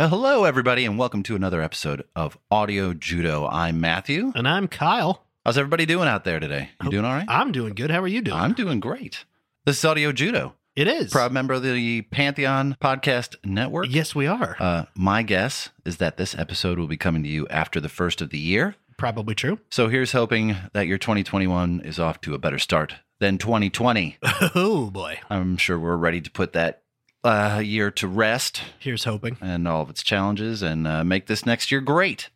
Well, hello, everybody, and welcome to another episode of Audio Judo. I'm Matthew. And I'm Kyle. How's everybody doing out there today? You doing all right? I'm doing good. How are you doing? I'm doing great. This is Audio Judo, it is. proud member of the Pantheon Podcast Network. Yes, we are. Uh, my guess is that this episode will be coming to you after the first of the year. Probably true. So here's hoping that your 2021 is off to a better start than 2020. Oh, boy. I'm sure we're ready to put that uh, year to rest. Here's hoping. and all of its challenges and uh, make this next year great.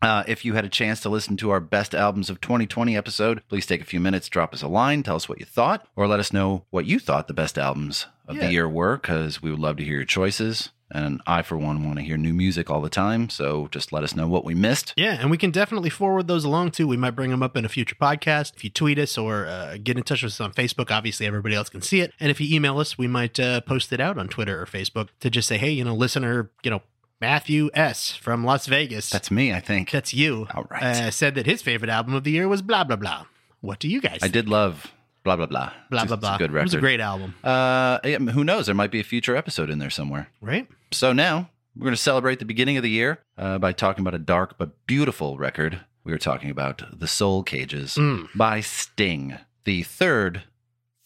Uh, if you had a chance to listen to our best albums of 2020 episode, please take a few minutes, drop us a line, tell us what you thought, or let us know what you thought the best albums of Yeah. the year were, because we would love to hear your choices. And I, for one, want to hear new music all the time. So just let us know what we missed. Yeah, and we can definitely forward those along too. We might bring them up in a future podcast. If you tweet us or uh, get in touch with us on Facebook, obviously everybody else can see it. And if you email us, we might uh, post it out on Twitter or Facebook to just say, hey, you know, listener, you know, Matthew S. from Las Vegas. That's me, I think. That's you. All right. Uh, said that his favorite album of the year was blah, blah, blah. What do you guys I did love blah, blah, blah. Blah, blah, blah. It's a good It was a great album, Uh, who knows? There might be a future episode in there somewhere. right? So now we're going to celebrate the beginning of the year uh, by talking about a dark but beautiful record. We were talking about The Soul Cages Mm. by Sting, the third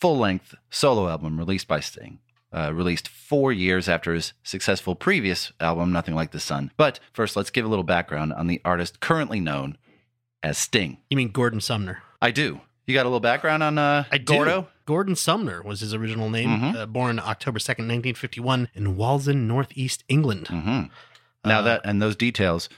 full length solo album released by Sting. Uh, released four years after his successful previous album, Nothing Like the Sun. But first, let's give a little background on the artist currently known as Sting. You mean Gordon Sumner? I do. You got a little background on uh, I do. Gordo? Gordon Sumner was his original name. Mhm. Uh, born October 2nd, 1951, in Wallsend, Northeast England. hmm Now Uh, that and those details,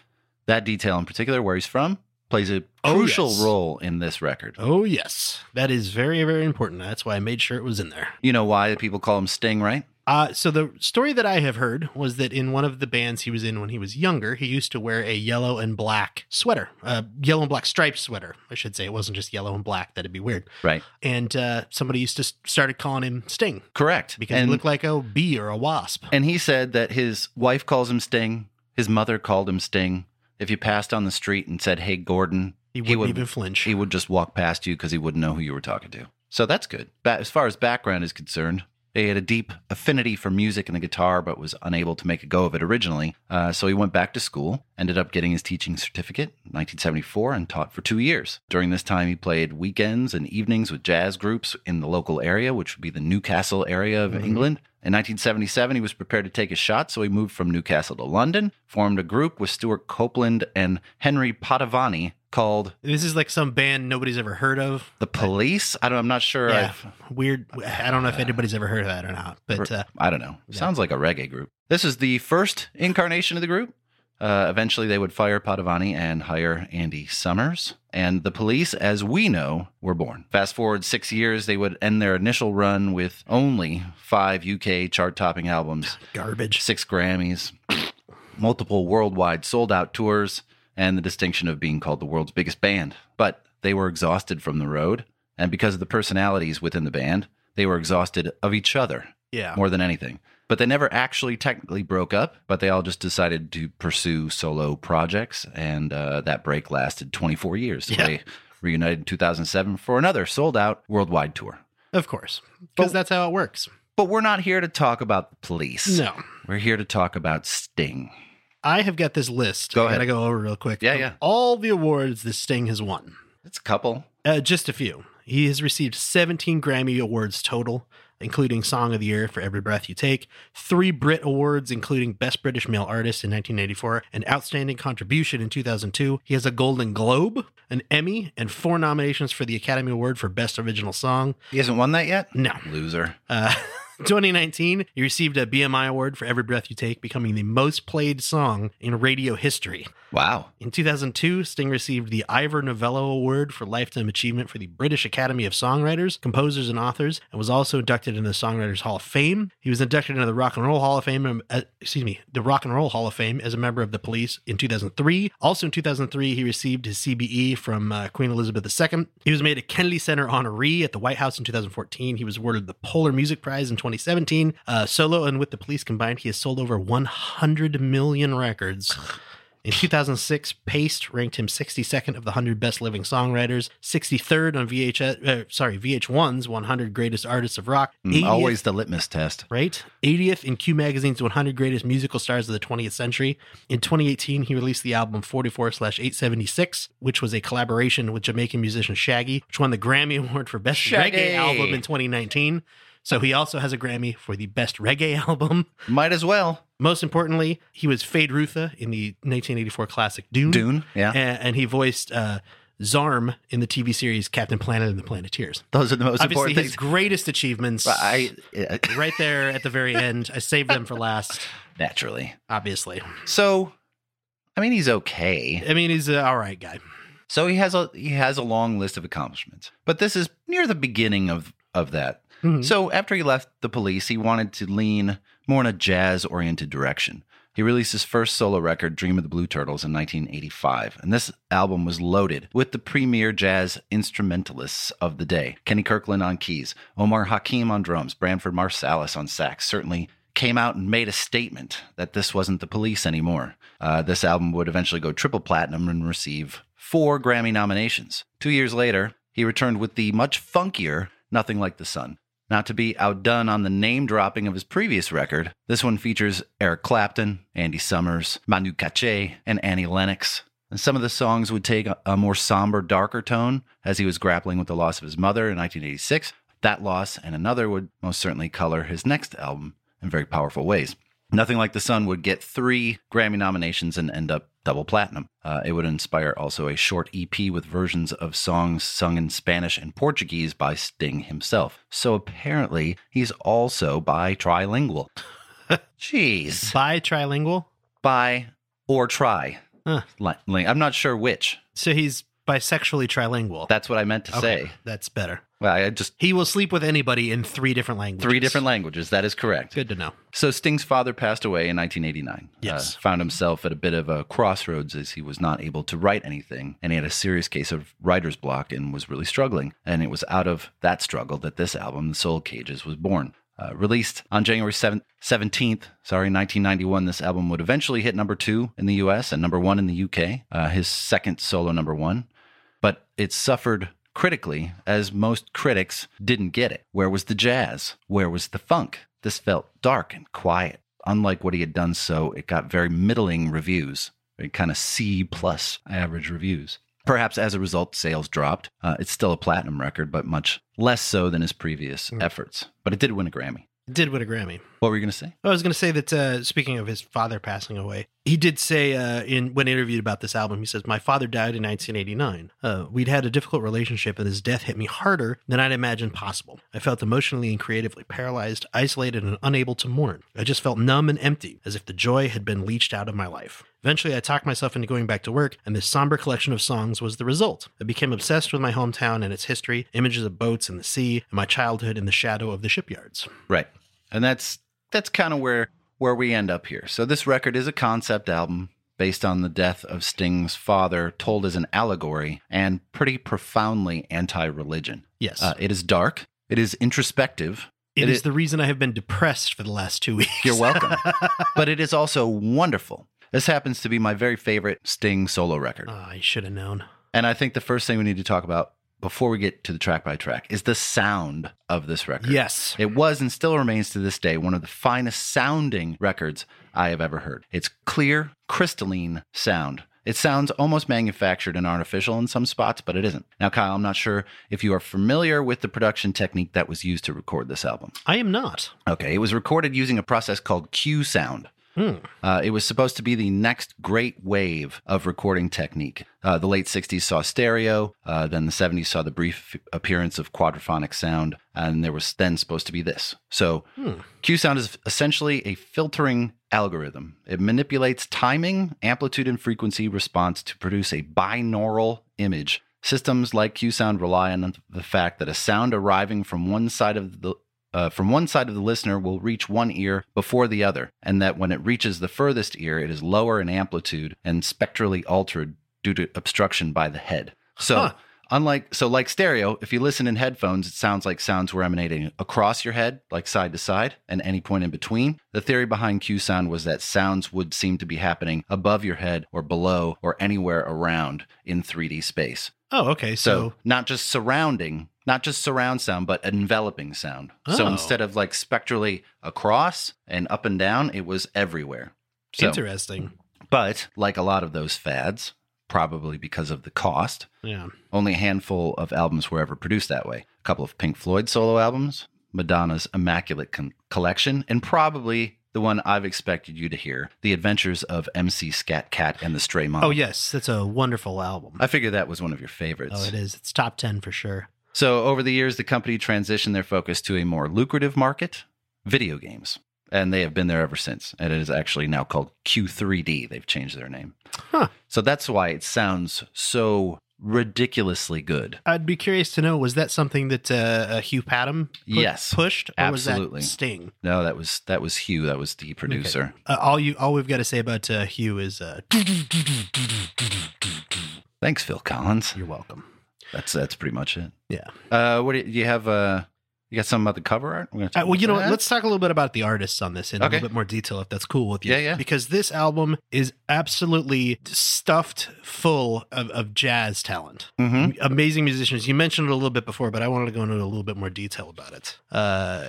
that detail in particular, where he's from, plays a Oh, crucial yes. role in this record. Oh, yes. That is very, very important. That's why I made sure it was in there. You know why people call him Sting, right? Uh, so, the story that I have heard was that in one of the bands he was in when he was younger, he used to wear a yellow and black sweater, a yellow and black striped sweater, I should say. It wasn't just yellow and black. That'd be weird. Right. And uh, somebody used to started calling him Sting Correct. because and, he looked like a bee or a wasp. and he said that his wife calls him Sting, his mother called him Sting. If you passed on the street and said, "Hey, Gordon," He wouldn't would even flinch. he would just walk past you because he wouldn't know who you were talking to. So that's good. Ba- as far as background is concerned, he had a deep affinity for music and the guitar, but was unable to make a go of it originally. Uh, so he went back to school, ended up getting his teaching certificate in 1974, and taught for two years. During this time, he played weekends and evenings with jazz groups in the local area, which would be the Newcastle area of England. In 1977, he was prepared to take a shot, so he moved from Newcastle to London, formed a group with Stewart Copeland and Henry Padovani called This is like some band nobody's ever heard of. the police. I don't. I'm not sure. Yeah, I've, weird. I don't know if anybody's ever heard of that or not, but uh, I don't know. Sounds like a reggae group. This is the first incarnation of the group. Uh, eventually, they would fire Padovani and hire Andy Summers. And the police, as we know, were born. Fast forward six years, they would end their initial run with only five UK chart topping albums, garbage. six Grammys, multiple worldwide sold out tours, and the distinction of being called the world's biggest band. But they were exhausted from the road, and because of the personalities within the band, they were exhausted of each other Yeah. more than anything. But they never actually technically broke up, but they all just decided to pursue solo projects, and uh, that break lasted 24 years. Yeah. They reunited in 2007 for another sold out worldwide tour. Of course, because that's how it works. But we're not here to talk about the police. No. We're here to talk about Sting. I have got this list. Go I ahead. gotta go over real quick. Yeah, yeah. All the awards this Sting has won. It's a couple. Uh, just a few. He has received 17 Grammy Awards total. including Song of the Year for Every Breath You Take, three Brit Awards, including Best British Male Artist in 1994, and Outstanding Contribution in 2002. He has a Golden Globe, an Emmy, and four nominations for the Academy Award for Best Original Song. He hasn't won that yet? No. Loser. Uh, 2019, he received a BMI award for Every Breath You Take, becoming the most played song in radio history. Wow. In 2002, Sting received the Ivor Novello Award for Lifetime Achievement for the British Academy of Songwriters, Composers, and Authors, and was also inducted into the Songwriters Hall of Fame. He was inducted into the Rock and Roll Hall of Fame, um, uh, excuse me, the Rock and Roll Hall of Fame as a member of the Police in 2003. Also in 2003, he received his CBE from uh, Queen Elizabeth II. He was made a Kennedy Center honoree at the White House in 2014. He was awarded the Polar Music Prize in 2017. Uh, solo and with the Police combined, he has sold over 100 million records. In 2006, Paste ranked him 62nd of the 100 best living songwriters, 63rd on VHS, uh, sorry, VH1's 100 greatest artists of rock. Mm, 80th Always the litmus test. right? 80th in Q Magazine's 100 Greatest Musical Stars of the 20th Century. In 2018, he released the album 44 876, which was a collaboration with Jamaican musician Shaggy, which won the Grammy Award for Best Shaggy. Reggae Album in 2019. So he also has a Grammy for the Best Reggae Album. Might as well. Most importantly, he was Feyd-Rautha in the 1984 classic Dune. Dune. Yeah. A- And, he voiced uh, Zarm in the TV series Captain Planet and the Planeteers. Those are the most Obviously, important his things. greatest achievements I, I right there at the very end. I saved them for last, naturally. obviously. So, I mean, he's okay. I mean, he's an all right guy. So he has a he has a long list of accomplishments, but this is near the beginning of of that. Mhm. So after he left the police, he wanted to lean more in a jazz oriented direction. He released his first solo record, Dream of the Blue Turtles, in 1985. And this album was loaded with the premier jazz instrumentalists of the day Kenny Kirkland on keys, Omar Hakim on drums, Branford Marsalis on sax. Certainly came out and made a statement that this wasn't the police anymore. Uh, this album would eventually go triple platinum and receive four Grammy nominations. Two years later, he returned with the much funkier Nothing Like the Sun. Not to be outdone on the name dropping of his previous record, this one features Eric Clapton, Andy Summers, Manu Katché, and Annie Lennox. And some of the songs would take a, more somber, darker tone as he was grappling with the loss of his mother in 1986. That loss and another would most certainly color his next album in very powerful ways. Nothing Like the Sun would get three Grammy nominations and end up double platinum. Uh, it would inspire also a short EP with versions of songs sung in Spanish and Portuguese by Sting himself. So apparently, he's also bi trilingual. Jeez. Bi trilingual. Bi or try. Huh. I'm not sure which. So he's bisexually trilingual. That's what I meant to Okay, say. That's better. Well, I just He will sleep with anybody in three different languages. three different languages. That is correct. Good to know. So Sting's father passed away in 1989. Yes. Uh, found himself at a bit of a crossroads as he was not able to write anything, and he had a serious case of writer's block and was really struggling. And it was out of that struggle that this album, The Soul Cages, was born. Uh, released on January 7th, 17th, sorry, 1991, this album would eventually hit number two in the US and number one in the UK, uh, his second solo number one. But it suffered critically, as most critics didn't get it. Where was the jazz? Where was the funk? This felt dark and quiet. Unlike what he had done so, it got very middling reviews, kind of C plus average reviews. Perhaps as a result, sales dropped. Uh, it's still a platinum record, but much less so than his previous efforts. But it did win a Grammy. Did win a Grammy. What were you going to say? I was going to say that uh, speaking of his father passing away, he did say uh, in when interviewed about this album, he says, "My father died in 1989. Uh, we'd had a difficult relationship, and his death hit me harder than I'd imagined possible. I felt emotionally and creatively paralyzed, isolated, and unable to mourn. I just felt numb and empty, as if the joy had been leached out of my life." Eventually, I talked myself into going back to work, and this somber collection of songs was the result. I became obsessed with my hometown and its history, images of boats and the sea, and my childhood in the shadow of the shipyards. Right. And that's that's kind of where where we end up here. So this record is a concept album based on the death of Sting's father, told as an allegory and pretty profoundly anti-religion. Yes. Uh, it is dark. It is introspective. it is- the reason I have been depressed for the last two weeks. You're welcome. but it is also wonderful. This happens to be my very favorite Sting solo record. Ah, oh, I should have known. And I think the first thing we need to talk about before we get to the track by track is the sound of this record. Yes. It was and still remains to this day one of the finest sounding records I have ever heard. It's clear, crystalline sound. It sounds almost manufactured and artificial in some spots, but it isn't. Now, Kyle, I'm not sure if you are familiar with the production technique that was used to record this album. I am not. Okay, it was recorded using a process called Q Sound. Hmm. Uh, it was supposed to be the next great wave of recording technique. Uh, the late 60s saw stereo, uh, then the 70s saw the brief appearance of quadraphonic sound, and there was then supposed to be this. So, Q sound is essentially a filtering algorithm. It manipulates timing, amplitude, and frequency response to produce a binaural image. Systems like Q sound rely on the fact that a sound arriving from one side of the uh, from one side of the listener will reach one ear before the other, and that when it reaches the furthest ear, it is lower in amplitude and spectrally altered due to obstruction by the head. So, Huh. unlike so like stereo, if you listen in headphones, it sounds like sounds were emanating across your head, like side to side, and any point in between. The theory behind Q sound was that sounds would seem to be happening above your head or below or anywhere around in 3D space. Oh, okay. So So, not just surrounding, not just surround sound, but enveloping sound. So Oh. instead of like spectrally across and up and down, it was everywhere. So, interesting. but like a lot of those fads, probably because of the cost, Yeah. only a handful of albums were ever produced that way. A couple of Pink Floyd solo albums, Madonna's Immaculate Con- Collection, and probably the one I've expected you to hear, The Adventures of MC Scat Cat and the Stray Mob. Oh, yes. That's a wonderful album. I figured that was one of your favorites. Oh, it is. It's top 10 for sure. So, over the years, the company transitioned their focus to a more lucrative market video games. And they have been there ever since. And it is actually now called Q3D. They've changed their name. Huh. So, that's why it sounds so ridiculously good. I'd be curious to know was that something that uh, uh, Hugh Padgham put- Yes, pushed? Or absolutely. Was that Sting? No, that was that was Hugh. That was the producer. Uh, all you, all we've got to say about uh, Hugh is uh, Thanks, Phil Collins. you're welcome. That's that's pretty much it. Yeah. Uh, what do you, do you have? Uh, you got something about the cover art? We're Uh, well, you know what? Let's talk a little bit about the artists on this in a little bit more detail, if that's cool with you. Yeah, yeah. Because this album is absolutely stuffed full of, of jazz talent. Mhm. Amazing musicians. You mentioned it a little bit before, but I wanted to go into a little bit more detail about it. Uh,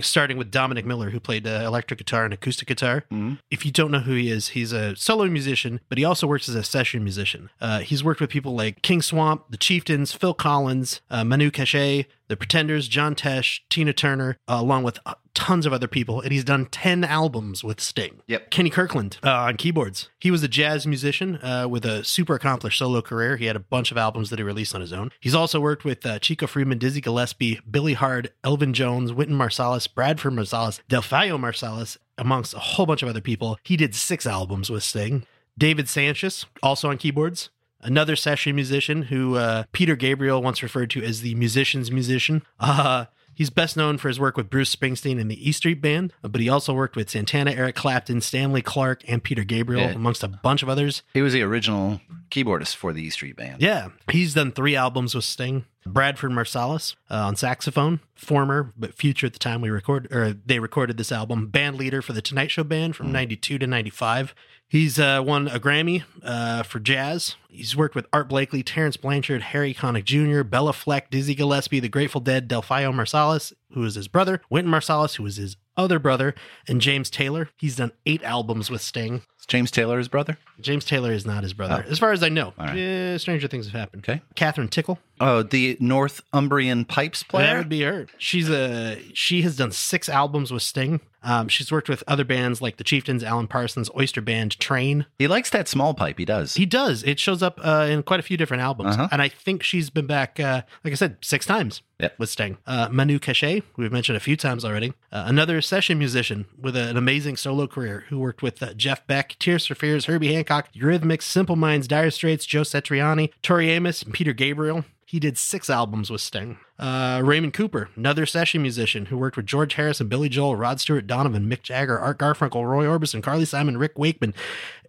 starting with Dominic Miller, who played uh, electric guitar and acoustic guitar. Mhm. If you don't know who he is, he's a solo musician, but he also works as a session musician. Uh, he's worked with people like King Swamp, The Chieftains, Phil Collins, uh, Manu Katché, The Pretenders, John Tesh, Tina Turner, uh, along with uh, tons of other people. And he's done 10 albums with Sting. Yep. Kenny Kirkland uh, on keyboards. He was a jazz musician uh, with a super accomplished solo career. He had a bunch of albums that he released on his own. He's also worked with uh, Chico Freeman, Dizzy Gillespie, Billy Hart, Elvin Jones, Wynton Marsalis, Branford Marsalis, Delfeayo Marsalis, amongst a whole bunch of other people. He did six albums with Sting. David Sancious, also on keyboards. Another session musician who uh, Peter Gabriel once referred to as the musician's musician. Uh, He's best known for his work with Bruce Springsteen and the E Street Band, but he also worked with Santana, Eric Clapton, Stanley Clarke, and Peter Gabriel, Yeah. amongst a bunch of others. He was the original keyboardist for the E Street Band. Yeah, he's done three albums with Sting. Branford Marsalis uh, on saxophone, former but future at the time we record or they recorded this album. Band leader for the Tonight Show band from '92 to '95. He's uh, won a Grammy uh, for jazz. He's worked with Art Blakey, Terence Blanchard, Harry Connick Jr., Béla Fleck, Dizzy Gillespie, The Grateful Dead, Delfeayo Marsalis, who is his brother, Wynton Marsalis, who is his other brother, and James Taylor. He's done eight albums with Sting. Is James Taylor his brother? James Taylor is not his brother, as far as I know. Right. Eh, stranger things have happened. Okay. Kathryn Tickell. Oh, the Northumbrian pipes player. That would be her. She's a she has done six albums with Sting. Um, she's worked with other bands like the Chieftains, Alan Parsons, Oyster Band, Train. he likes that small pipe. He does. He does. It shows up uh, in quite a few different albums, Uh-huh. and I think she's been back, uh, like I said, six times Yep. with Sting. Uh, Manu Katché, we've mentioned a few times already, uh, another session musician with a- an amazing solo career, who worked with uh, Jeff Beck, Tears for Fears, Herbie Hancock, Eurythmics, Simple Minds, Dire Straits, Joe Satriani, Tori Amos, and Peter Gabriel. He did six albums with Sting. Uh, Raymond Cooper, another session musician who worked with George Harrison, Billy Joel, Rod Stewart, Donovan, Mick Jagger, Art Garfunkel, Roy Orbison, Carly Simon, Rick Wakeman,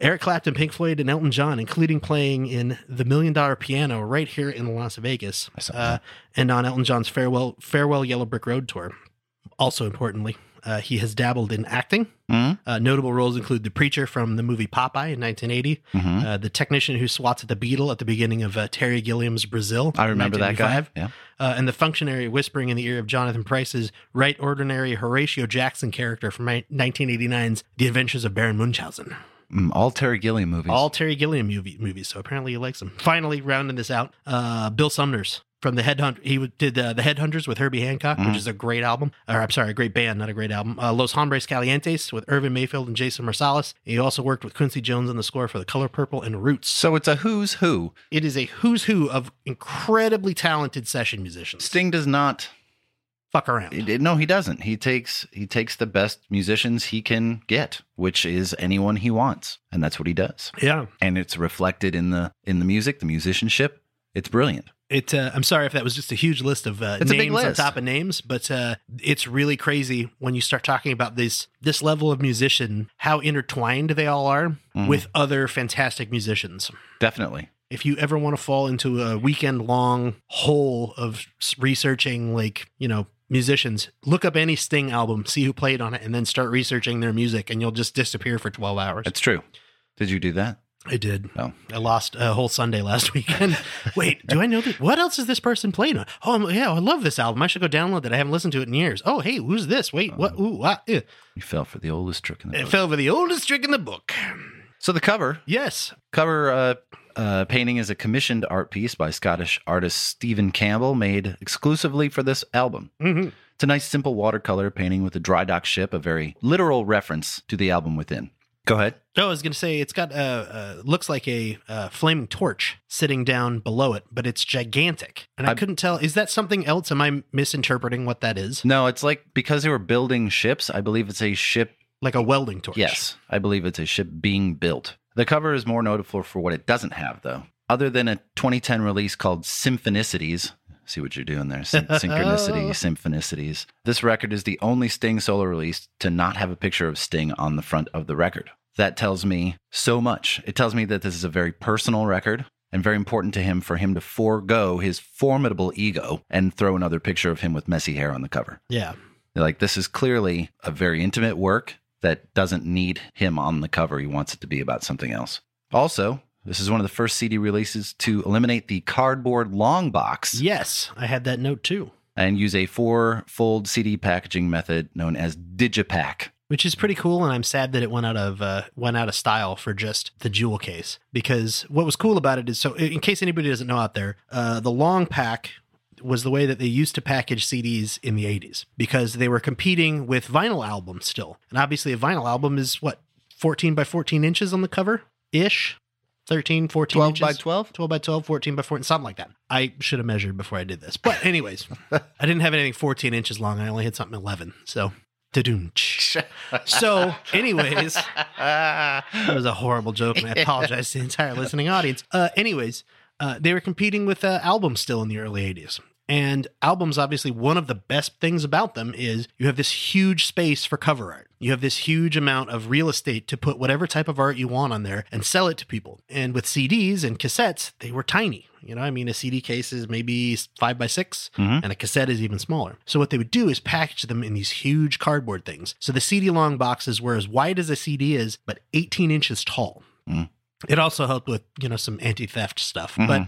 Eric Clapton, Pink Floyd, and Elton John, including playing in the Million Dollar Piano right here in Las Vegas, uh, and on Elton John's farewell Farewell Yellow Brick Road tour. Also importantly, uh, he has dabbled in acting. Mhm. Uh, notable roles include the preacher from the movie Popeye in 1980, Mhm. uh, the technician who swats at the beetle at the beginning of uh, Terry Gilliam's Brazil. I remember that guy. 1985, Yeah. Uh, and the functionary whispering in the ear of Jonathan Pryce's right ordinary Horatio Jackson character from ni- 1989's The Adventures of Baron Munchausen. Mm, all Terry Gilliam movies. All Terry Gilliam movie, movies. So apparently he likes them. Finally, rounding this out, uh, Bill Summers from the Headhunt. He did uh, the Headhunters with Herbie Hancock, Mhm. which is a great album. Or I'm sorry, a great band, not a great album. Uh, Los Hombres Calientes with Irvin Mayfield and Jason Marsalis. He also worked with Quincy Jones on the score for The Color Purple and Roots. so it's a who's who. It is a who's who of incredibly talented session musicians. Sting does not. Fuck around. it- no, he doesn't. He takes he takes the best musicians he can get, which is anyone he wants, and that's what he does. yeah. And it's reflected in the in the music, the musicianship. It's brilliant. It. Uh, I'm sorry if that was just a huge list of uh, It's a big names on top of names, but uh, it's really crazy when you start talking about this this level of musician, how intertwined they all are Mhm. with other fantastic musicians. Definitely. If you ever want to fall into a weekend long hole of researching, like you know. Musicians, look up any Sting album, see who played on it, and then start researching their music, and you'll just disappear for 12 hours. That's true. Did you do that? I did. Oh. I lost a whole Sunday last weekend. Wait, do I know that? What else is this person playing on? Oh, I'm- yeah, I love this album. I should go download it. I haven't listened to it in years. Oh, hey, who's this? Wait, what? Ooh, ah, eh. You fell for the oldest trick in the It book. fell for the oldest trick in the book. So the cover Yes. cover uh, uh, painting is a commissioned art piece by Scottish artist Steven Campbell, made exclusively for this album. hmm It's a nice, simple watercolor painting with a dry dock ship, a very literal reference to the album within. Go ahead. Oh, I was going to say it's got uh, uh looks like a uh, flaming torch sitting down below it, but it's gigantic, and I, I- couldn't tell. Is that something else? Am I misinterpreting what that is? No, it's like because they were building ships, I believe it's a ship. Like a welding torch? Yes, I believe it's a ship being built. The cover is more notable for what it doesn't have, though. Other than a 2010 release called Symphonicities, see what you're doing there, Syn- Synchronicity, Symphonicities. This record is the only Sting solo release to not have a picture of Sting on the front of the record. That tells me so much. It tells me that this is a very personal record and very important to him for him to forego his formidable ego and throw another picture of him with messy hair on the cover. Yeah. They're like, this is clearly a very intimate work that doesn't need him on the cover. He wants it to be about something else. Also, this is one of the first CD releases to eliminate the cardboard long box Yes, I had that note too. and use a four fold CD packaging method known as Digipak. which is pretty cool and i'm sad that it went out of uh, went out of style for just the jewel case because what was cool about it is so in case anybody doesn't know out there uh, the long pack was the way that they used to package CDs in the 80s because they were competing with vinyl albums still. And obviously, a vinyl album is what, 14 by 14 inches on the cover ish? 13, 14 12 inches? by 12? 12 by 12, 14 by 14, something like that. I should have measured before I did this. But, anyways, I didn't have anything 14 inches long. I only had something 11. So. So, anyways, that was a horrible joke, and I apologize to the entire listening audience. Uh, anyways, uh, they were competing with uh, albums still in the early 80s. And albums, obviously, one of the best things about them is you have this huge space for cover art. You have this huge amount of real estate to put whatever type of art you want on there and sell it to people. And with CDs and cassettes, they were tiny. You know, I mean, a CD case is maybe five by 6 Mhm. and a cassette is even smaller. So what they would do is package them in these huge cardboard things. So the CD long boxes were as wide as a CD is, but 18 inches tall. Mm. It also helped with, you know, some anti-theft stuff. Mhm. But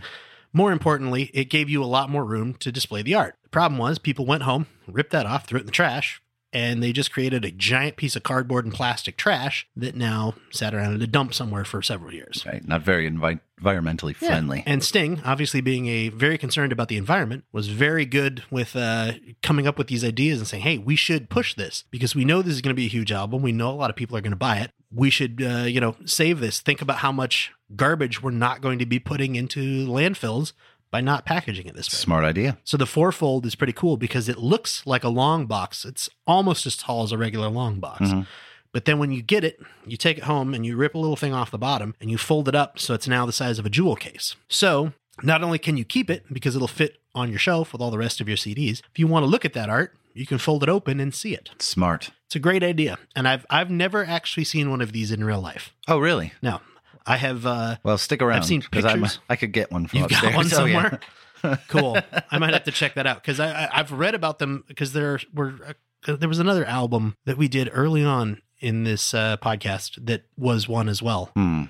more importantly, it gave you a lot more room to display the art. The problem was people went home, ripped that off, threw it in the trash, and they just created a giant piece of cardboard and plastic trash that now sat around in a dump somewhere for several years. Right. Not very envi- environmentally Yeah. friendly. And Sting, obviously being a very concerned about the environment, was very good with uh, coming up with these ideas and saying, "Hey, we should push this because we know this is going to be a huge album. We know a lot of people are going to buy it. We should, uh, you know, save this. Think about how much garbage we're not going to be putting into landfills by not packaging it this way." Smart idea. So the fourfold is pretty cool because it looks like a long box. It's almost as tall as a regular long box. Mhm. But then when you get it, you take it home and you rip a little thing off the bottom and you fold it up so it's now the size of a jewel case. So not only can you keep it because it'll fit on your shelf with all the rest of your CDs, if you want to look at that art, you can fold it open and see it. Smart. It's a great idea. And I've I've never actually seen one of these in real life. Oh, really? No. I have uh Well, stick around. seen 'cause I'm- pictures. I could get one from You've upstairs. got one Oh, yeah. somewhere. cool. I might have to check that out because I, I I've read about them because there were uh, there was another album that we did early on in this uh, podcast that was one as well. Hmm.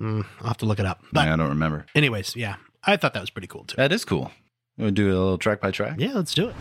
Mm, I'll have to look it up. But I don't remember. anyways, yeah, I thought that was pretty cool too. That is cool. We'll do a little track by track? Yeah, let's do it.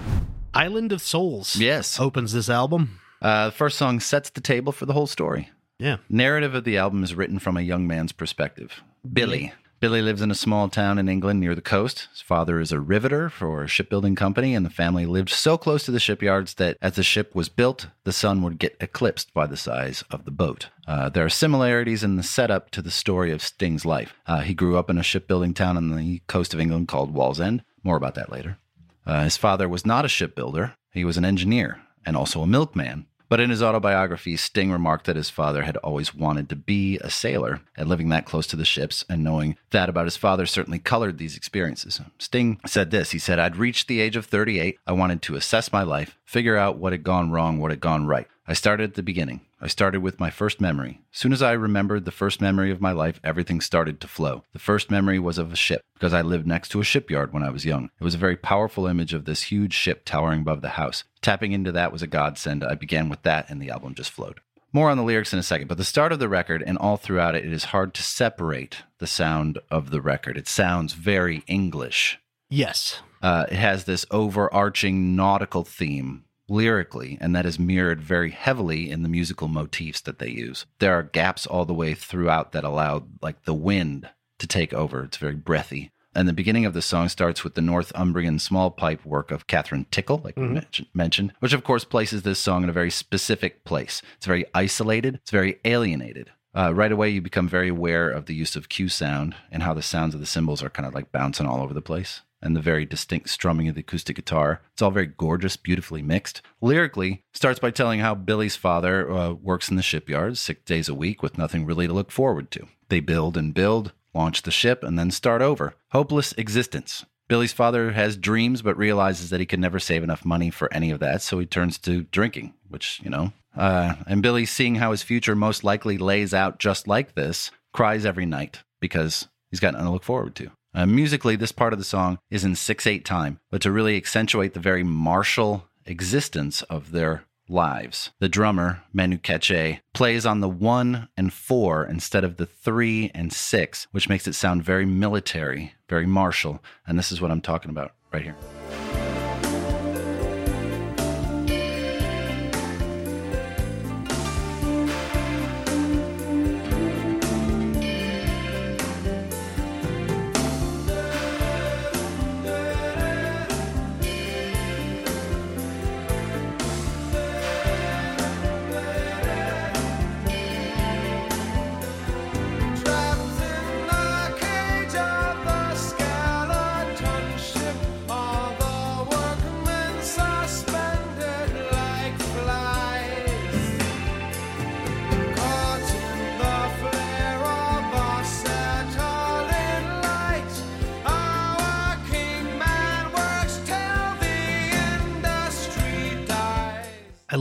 Island of Souls Yes. opens this album. Uh, the first song sets the table for the whole story. Yeah. Narrative of the album is written from a young man's perspective. Billy. Billy lives in a small town in England near the coast. His father is a riveter for a shipbuilding company, and the family lived so close to the shipyards that as the ship was built, the sun would get eclipsed by the size of the boat. Uh, there are similarities in the setup to the story of Sting's life. Uh, he grew up in a shipbuilding town on the coast of England called Wallsend. More about that later. Uh, his father was not a shipbuilder, he was an engineer and also a milkman. But in his autobiography, Sting remarked that his father had always wanted to be a sailor, and living that close to the ships and knowing that about his father certainly colored these experiences. Sting said this He said, I'd reached the age of 38. I wanted to assess my life, figure out what had gone wrong, what had gone right. I started at the beginning. I started with my first memory. As soon as I remembered the first memory of my life, everything started to flow. The first memory was of a ship, because I lived next to a shipyard when I was young. It was a very powerful image of this huge ship towering above the house. Tapping into that was a godsend. I began with that, and the album just flowed. More on the lyrics in a second, but the start of the record and all throughout it, it is hard to separate the sound of the record. It sounds very English. Yes. Uh, it has this overarching nautical theme lyrically, and that is mirrored very heavily in the musical motifs that they use. There are gaps all the way throughout that allow like the wind to take over. It's very breathy. And the beginning of the song starts with the Northumbrian small pipe work of Kathryn Tickell, like we mentioned, mentioned, which of course places this song in a very specific place. It's very isolated, it's very alienated. Uh, right away, you become very aware of the use of Q sound and how the sounds of the cymbals are kind of like bouncing all over the place and the very distinct strumming of the acoustic guitar. It's all very gorgeous, beautifully mixed. Lyrically, starts by telling how Billy's father uh, works in the shipyard six days a week with nothing really to look forward to. They build and build, launch the ship, and then start over. Hopeless existence. Billy's father has dreams, but realizes that he can never save enough money for any of that, so he turns to drinking, which, you know. Uh, and Billy, seeing how his future most likely lays out just like this, cries every night because he's got nothing to look forward to. Uh, musically, this part of the song is in 6 8 time, but to really accentuate the very martial existence of their lives. The drummer, Manu Katché, plays on the 1 and 4 instead of the 3 and 6, which makes it sound very military, very martial. And this is what I'm talking about right here.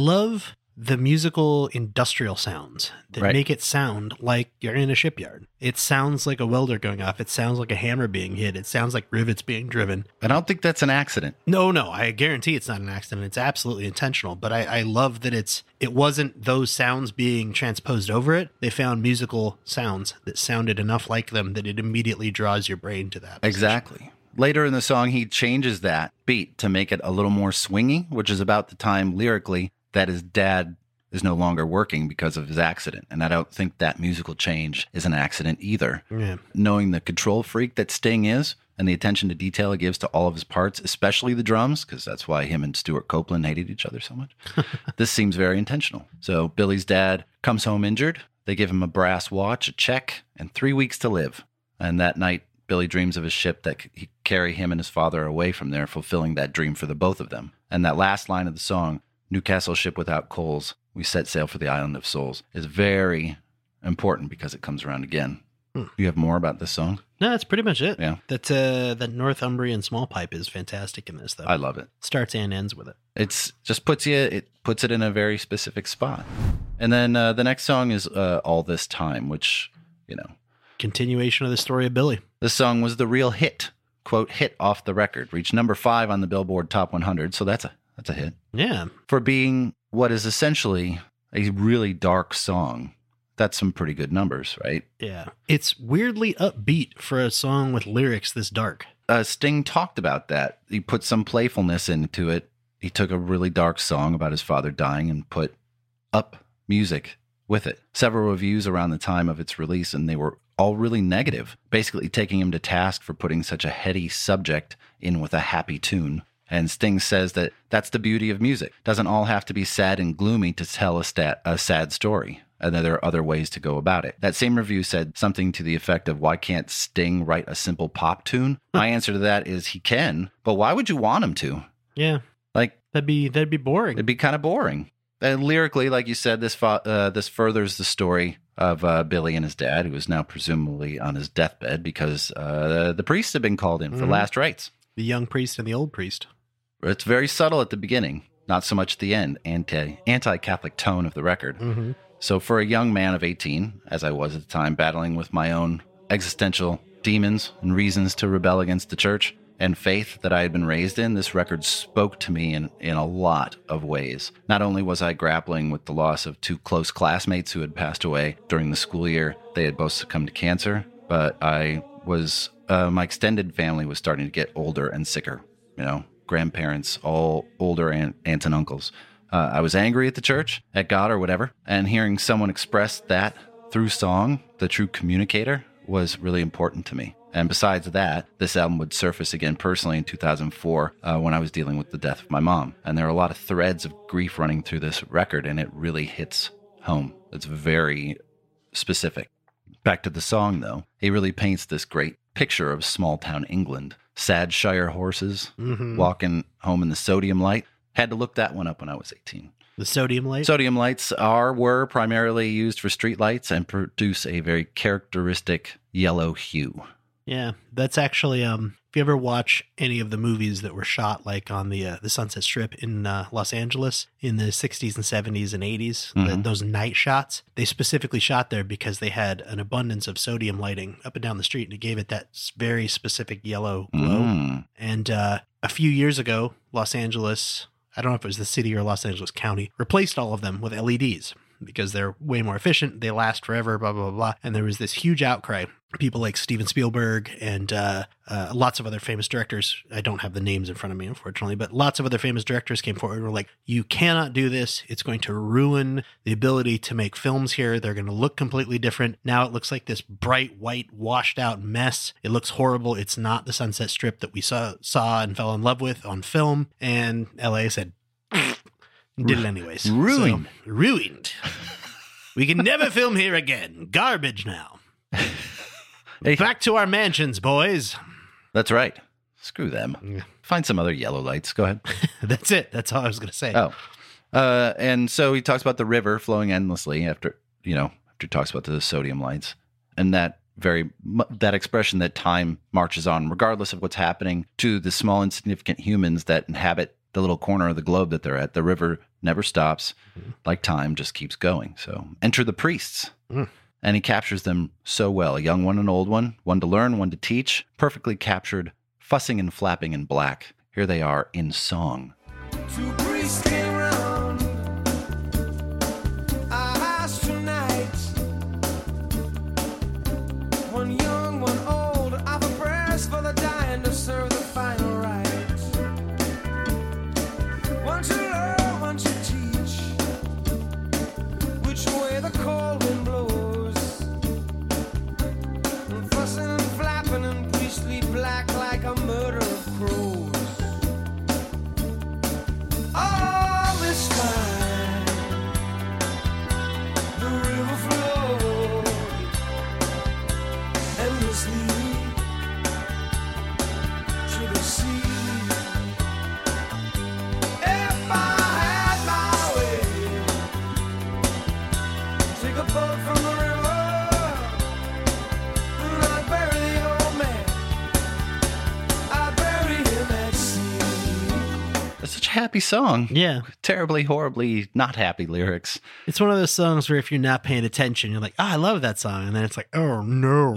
Love the musical industrial sounds that Right. make it sound like you're in a shipyard. It sounds like a welder going off. It sounds like a hammer being hit. It sounds like rivets being driven. And I don't think that's an accident. No, no, I guarantee it's not an accident. It's absolutely intentional. But I, I love that it's it wasn't those sounds being transposed over it. They found musical sounds that sounded enough like them that it immediately draws your brain to that. position. Exactly. Later in the song, he changes that beat to make it a little more swingy, which is about the time lyrically that his dad is no longer working because of his accident. And I don't think that musical change is an accident either. Yeah. Knowing the control freak that Sting is and the attention to detail he gives to all of his parts, especially the drums, because that's why him and Stewart Copeland hated each other so much. this seems very intentional. So Billy's dad comes home injured. They give him a brass watch, a check, and three weeks to live. And that night, Billy dreams of a ship that could carry him and his father away from there, fulfilling that dream for the both of them. And that last line of the song, Newcastle ship without coals, we set sail for the island of souls, is very important because it comes around again. You have more about this song? No, that's pretty much it. Yeah. That uh, that Northumbrian small pipe is fantastic in this though. I love it. Starts and ends with it. It's just puts you it puts it in a very specific spot. And then uh, the next song is uh, all this time, which you know Continuation of the story of Billy. This song was the real hit, quote hit off the record, reached number five on the Billboard Top 100. So that's a that's a hit Yeah. for being what is essentially a really dark song. That's some pretty good numbers, right? Yeah. It's weirdly upbeat for a song with lyrics this dark. Uh, Sting talked about that. He put some playfulness into it. He took a really dark song about his father dying and put up music with it. Several reviews around the time of its release, and they were all really negative, basically taking him to task for putting such a heady subject in with a happy tune. And Sting says that that's the beauty of music. Doesn't all have to be sad and gloomy to tell a, stat, a sad story. And that there are other ways to go about it. That same review said something to the effect of, Why can't Sting write a simple pop tune? My answer to that is he can, but why would you want him to? Yeah, Like, that'd be that'd be boring. It'd be kind of boring. And lyrically, like you said, this fo- uh, this furthers the story of uh, Billy and his dad, who is now presumably on his deathbed because uh, the priests have been called in for Mhm. last rites. the young priest and the old priest. It's very subtle at the beginning, not so much at the end. Anti anti Catholic tone of the record. Mm-hmm. So, for a young man of 18, as I was at the time, battling with my own existential demons and reasons to rebel against the church and faith that I had been raised in, this record spoke to me in, in a lot of ways. Not only was I grappling with the loss of two close classmates who had passed away during the school year, they had both succumbed to cancer, but I was, uh, my extended family was starting to get older and sicker, you know, grandparents, all older aunt, aunts and uncles. Uh, I was angry at the church, at God, or whatever, and hearing someone express that through song, the true communicator, was really important to me. And besides that, this album would surface again personally in 2004 uh, when I was dealing with the death of my mom. And there are a lot of threads of grief running through this record, and it really hits home. It's very specific. Back to the song, though, he really paints this great picture of small town England. Sad Shire horses Mm-hmm. walking home in the sodium light. Had to look that one up when I was 18. The sodium light. Sodium lights are were primarily used for street lights and produce a very characteristic yellow hue. Yeah, that's actually um. If you ever watch any of the movies that were shot like on the uh, the Sunset Strip in uh, Los Angeles in the 60s and 70s and 80s, th- Mhm. those night shots, they specifically shot there because they had an abundance of sodium lighting up and down the street, and it gave it that very specific yellow glow. Mm. And uh, a few years ago, Los Angeles, I don't know if it was the city or Los Angeles County, replaced all of them with LEDs because they're way more efficient. They last forever, blah, blah, blah, blah. And there was this huge outcry. People like Steven Spielberg and uh, uh, lots of other famous directors. I don't have the names in front of me, unfortunately, but lots of other famous directors came forward and were like, you cannot do this. It's going to ruin the ability to make films here. They're going to look completely different. Now it looks like this bright, white, washed out mess. It looks horrible. It's not the Sunset Strip that we saw, saw and fell in love with on film. And LA said, did it anyways. Ruined. So, ruined. We can never film here again. Garbage now. Hey. Back to our mansions, boys. That's right. Screw them. Yeah. Find some other yellow lights. Go ahead. That's it. That's all I was going to say. Oh. Uh, and so he talks about the river flowing endlessly after, you know, after he talks about the sodium lights and that very, that expression that time marches on, regardless of what's happening to the small, insignificant humans that inhabit the little corner of the globe that they're at. The river never stops, like time just keeps going. So enter the priests. Mm. And he captures them so well a young one, an old one, one to learn, one to teach, perfectly captured, fussing and flapping in black. Here they are in song. Song. Yeah. Terribly, horribly not happy lyrics. It's one of those songs where if you're not paying attention, you're like, oh, I love that song. And then it's like, oh, no.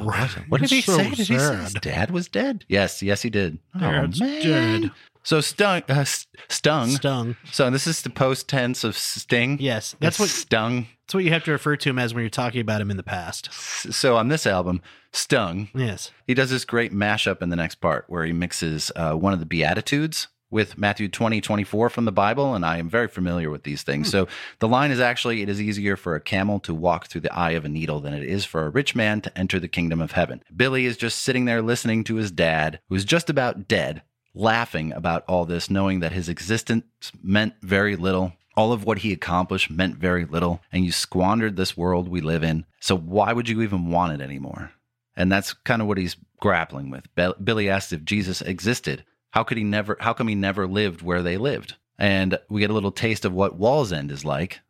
What did he so say? Did he say his dad was dead? Yes, yes, he did. Dad's oh, man. dead. So stung, uh, stung. Stung. So this is the post tense of sting. Yes. That's It's what stung. that's what you have to refer to him as when you're talking about him in the past. So on this album, stung. Yes. He does this great mashup in the next part where he mixes uh, one of the Beatitudes with Matthew 20, 24 from the Bible, and I am very familiar with these things. Hmm. So the line is actually, it is easier for a camel to walk through the eye of a needle than it is for a rich man to enter the kingdom of heaven. Billy is just sitting there listening to his dad, who's just about dead, laughing about all this, knowing that his existence meant very little. All of what he accomplished meant very little, and you squandered this world we live in. So why would you even want it anymore? And that's kind of what he's grappling with. Billy asks if Jesus existed, how could he never how come he never lived where they lived? And we get a little taste of what Wallsend is like,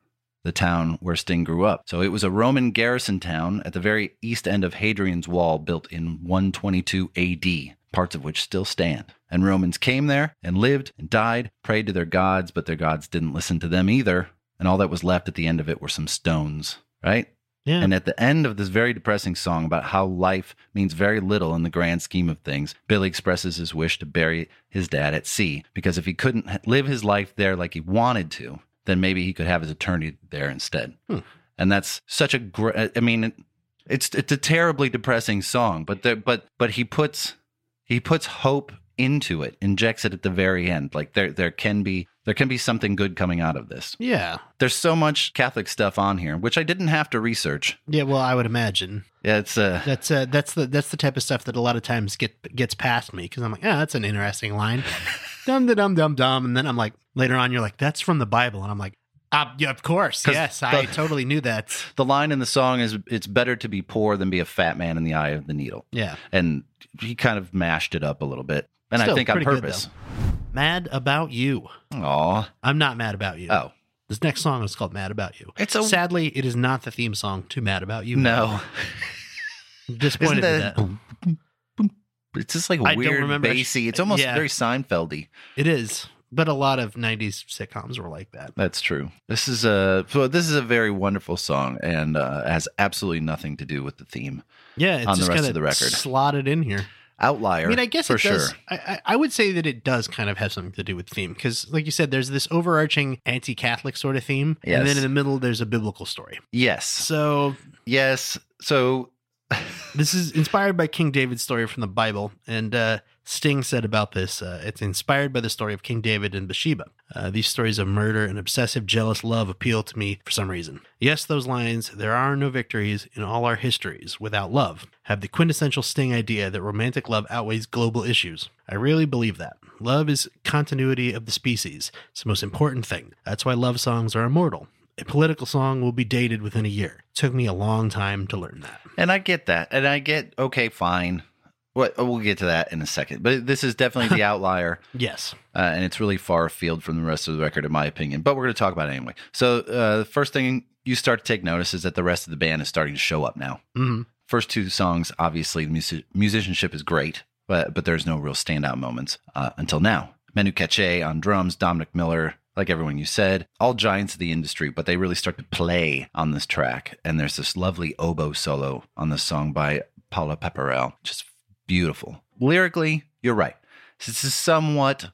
the town where Sting grew up. So it was a Roman garrison town at the very east end of Hadrian's Wall built in 122 AD, parts of which still stand. And Romans came there and lived and died, prayed to their gods, but their gods didn't listen to them either, and all that was left at the end of it were some stones, right? Yeah. And at the end of this very depressing song about how life means very little in the grand scheme of things, Billy expresses his wish to bury his dad at sea because if he couldn't live his life there like he wanted to, then maybe he could have his eternity there instead. Hmm. And that's such a great. I mean, it's it's a terribly depressing song, but there, but but he puts he puts hope into it, injects it at the very end. Like there there can be there can be something good coming out of this. yeah. There's so much Catholic stuff on here, which I didn't have to research. Yeah, well, I would imagine Yeah, it's uh that's uh, that's the that's the type of stuff that a lot of times get gets past me because I'm like, ah, that's an interesting line, dum da dum dum dum, and then I'm like, later on, you're like, that's from the Bible, and I'm like, ah, yeah, of course, yes, I totally knew that. the line in the song is it's better to be poor than be a fat man in the eye of the needle. Yeah, And he kind of mashed it up a little bit. And I think on pretty good, purpose. Mad about you. Aw. I'm not mad about you. Oh. This next song is called Mad About You. It's a- Sadly, it is not the theme song to Mad About You. No. Disappointed in that-. It's just like I don't weird remember- bassy. It's almost Yeah. very Seinfeldy. It is, but a lot of '90s sitcoms were like that. That's true. This is a so this is a very wonderful song and uh, has absolutely nothing to do with the theme. Yeah, it's On the just rest of the record. slotted in here. Outlier. I mean, I guess for does. sure. I, I, I would say that it does kind of have something to do with theme because, like you said, there's this overarching anti-Catholic sort of theme, and then in the middle there's a biblical story. Yes. So Yes. So this is inspired by King David's story from the Bible, and uh, Sting said about this: uh, it's inspired by the story of King David and Bathsheba. Uh, these stories of murder and obsessive, jealous love appeal to me for some reason. Yes, those lines: "There are no victories in all our histories without love," have the quintessential Sting idea that romantic love outweighs global issues. I really believe that. Love is continuity of the species. It's the most important thing. That's why love songs are immortal. A political song will be dated within a year. It took me a long time to learn that. And I get that. And I get, okay, fine. What we'll get to that in a second. But this is definitely the outlier. Yes. Uh, and it's really far afield from the rest of the record, in my opinion. But we're going to talk about it anyway. So, uh, the first thing you start to take notice is that the rest of the band is starting to show up now. hmm First two songs, obviously, the music- musicianship is great, but but there's no real standout moments uh, until now. Manu Katché on drums, Dominic Miller, like everyone you said, all giants of the industry, but they really start to play on this track. And there's this lovely oboe solo on this song by Paula Pepperell, just beautiful. Lyrically, you're right. This is somewhat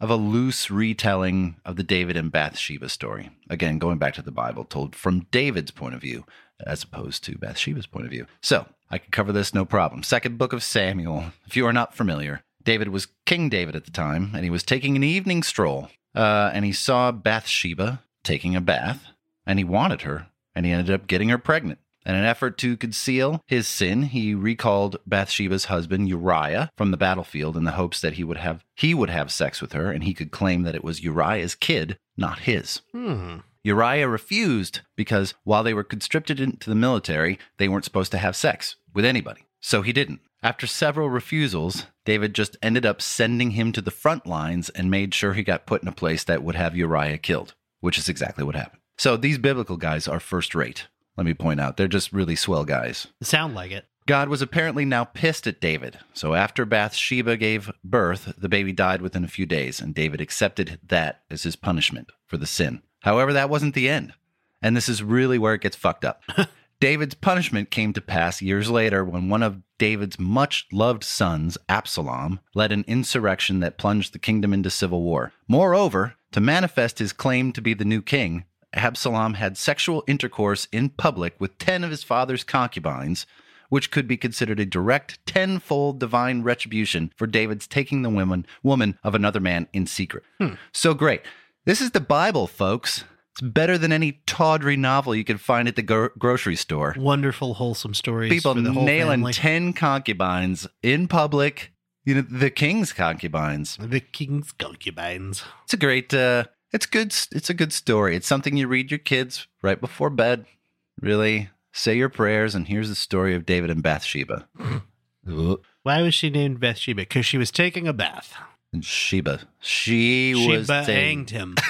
of a loose retelling of the David and Bathsheba story. Again, going back to the Bible, told from David's point of view as opposed to Bathsheba's point of view. So I can cover this no problem. Second book of Samuel. If you are not familiar, David was King David at the time, and he was taking an evening stroll, uh, and he saw Bathsheba taking a bath, and he wanted her, and he ended up getting her pregnant. In an effort to conceal his sin, he recalled Bathsheba's husband Uriah from the battlefield in the hopes that he would have he would have sex with her and he could claim that it was Uriah's kid, not his. Hmm. Uriah refused because while they were conscripted into the military, they weren't supposed to have sex with anybody. So he didn't. After several refusals, David just ended up sending him to the front lines and made sure he got put in a place that would have Uriah killed, which is exactly what happened. So these biblical guys are first rate. Let me point out, they're just really swell guys. Sound like it. God was apparently now pissed at David. So after Bathsheba gave birth, the baby died within a few days, and David accepted that as his punishment for the sin. However, that wasn't the end. And this is really where it gets fucked up. David's punishment came to pass years later when one of David's much loved sons, Absalom, led an insurrection that plunged the kingdom into civil war. Moreover, to manifest his claim to be the new king, Absalom had sexual intercourse in public with 10 of his father's concubines, which could be considered a direct tenfold divine retribution for David's taking the woman, woman of another man in secret. So great. This is the Bible, folks. It's better than any tawdry novel you can find at the gro- grocery store. Wonderful, wholesome stories. People for the whole nailing family. 10 concubines in public. You know, the king's concubines. the king's concubines. It's a great, uh, it's good, it's a good story. It's something you read your kids right before bed. Really say your prayers, and here's the story of David and Bathsheba. Why was she named Bathsheba? Because she was taking a bath. And Sheba. She was Sheba hanged him.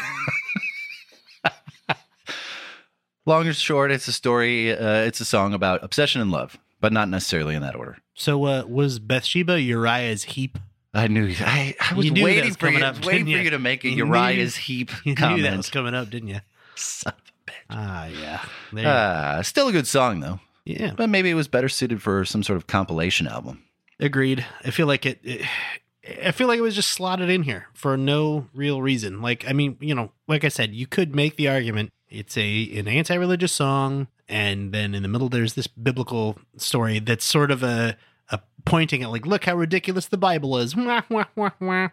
Long or short, it's a story. Uh, it's a song about obsession and love, but not necessarily in that order. so, uh, was Bathsheba Uriah's heap? I knew. I, I was knew waiting was for you, up, waiting for you? you to make a Uriah's heap You comment. knew that was coming up, didn't you? Son of a bitch. Ah, yeah. There Uh, still a good song though, yeah. but maybe it was better suited for some sort of compilation album. Agreed. I feel like it, it. I feel like it was just slotted in here for no real reason. Like, I mean, you know, like I said, you could make the argument it's a an anti-religious song, and then in the middle there's this biblical story that's sort of a a pointing at like, look how ridiculous the Bible is. Wah, wah, wah, wah.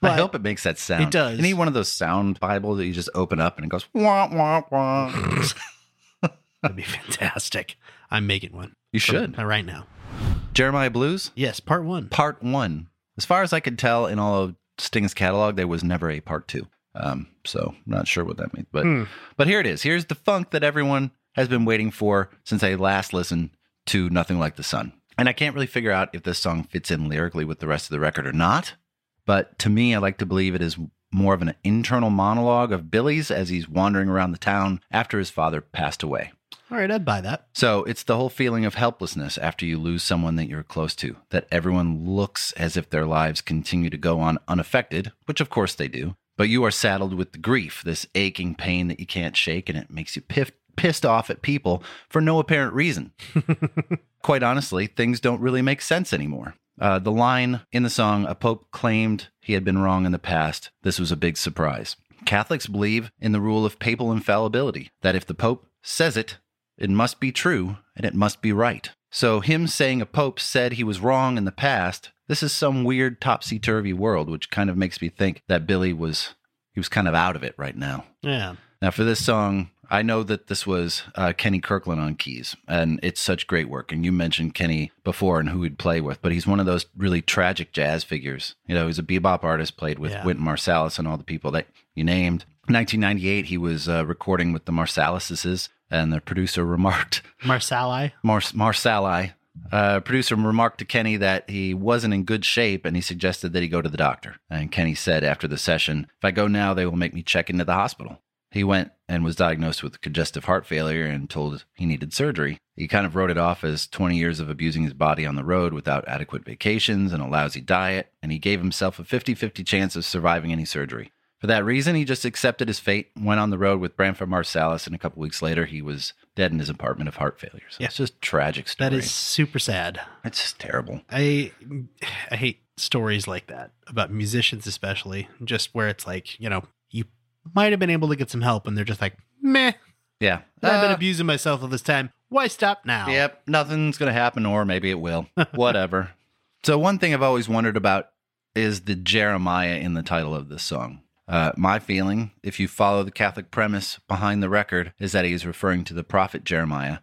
I hope it makes that sound. It does. Any one of those sound Bibles that you just open up and it goes wah wah wah. That'd be fantastic. I'm making one. you should. Right now. Jeremiah Blues, Yes, part one. Part One. As far as I could tell, in all of Sting's catalog, there was never a Part Two. Um, so I'm not sure what that means, but Hmm. but here it is. Here's the funk that everyone has been waiting for since I last listened to Nothing Like the Sun. And I can't really figure out if this song fits in lyrically with the rest of the record or not. But to me, I like to believe it is more of an internal monologue of Billy's as he's wandering around the town after his father passed away. All right, I'd buy that. So it's the whole feeling of helplessness after you lose someone that you're close to, that everyone looks as if their lives continue to go on unaffected, which of course they do. But you are saddled with the grief, this aching pain that you can't shake, and it makes you piff, pissed off at people for no apparent reason. Quite honestly, things don't really make sense anymore. Uh, the line in the song, a pope claimed he had been wrong in the past. This was a big surprise. Catholics believe in the rule of papal infallibility, that if the pope says it, it must be true and it must be right. So, him saying a pope said he was wrong in the past, this is some weird topsy turvy world, which kind of makes me think that Billy was he was kind of out of it right now. Yeah. Now, for this song, I know that this was uh, Kenny Kirkland on keys, and it's such great work. And you mentioned Kenny before and who he'd play with, but he's one of those really tragic jazz figures. You know, he's a bebop artist, played with Yeah. Wynton Marsalis and all the people that you named. 1998, he was uh, recording with the Marsalises, and the producer remarked, Marsali. Mars- Marsali, uh, producer remarked to Kenny that he wasn't in good shape and he suggested that he go to the doctor. And Kenny said after the session, If I go now, they will make me check into the hospital. He went and was diagnosed with congestive heart failure and told he needed surgery. He kind of wrote it off as 20 years of abusing his body on the road without adequate vacations and a lousy diet, and he gave himself a 50 50 chance of surviving any surgery. For that reason, he just accepted his fate, went on the road with Branford Marsalis, and a couple weeks later, he was dead in his apartment of heart failure. So Yeah. It's just a tragic story. That is super sad. It's just terrible. I I hate stories like that about musicians, especially just where it's like you know you might have been able to get some help, and they're just like, meh. Yeah. I've been Uh, abusing myself all this time. Why stop now? Yep, nothing's going to happen, or maybe it will. Whatever. So, one thing I've always wondered about is the Jeremiah in the title of this song. Uh, my feeling, if you follow the Catholic premise behind the record, is that he is referring to the prophet Jeremiah.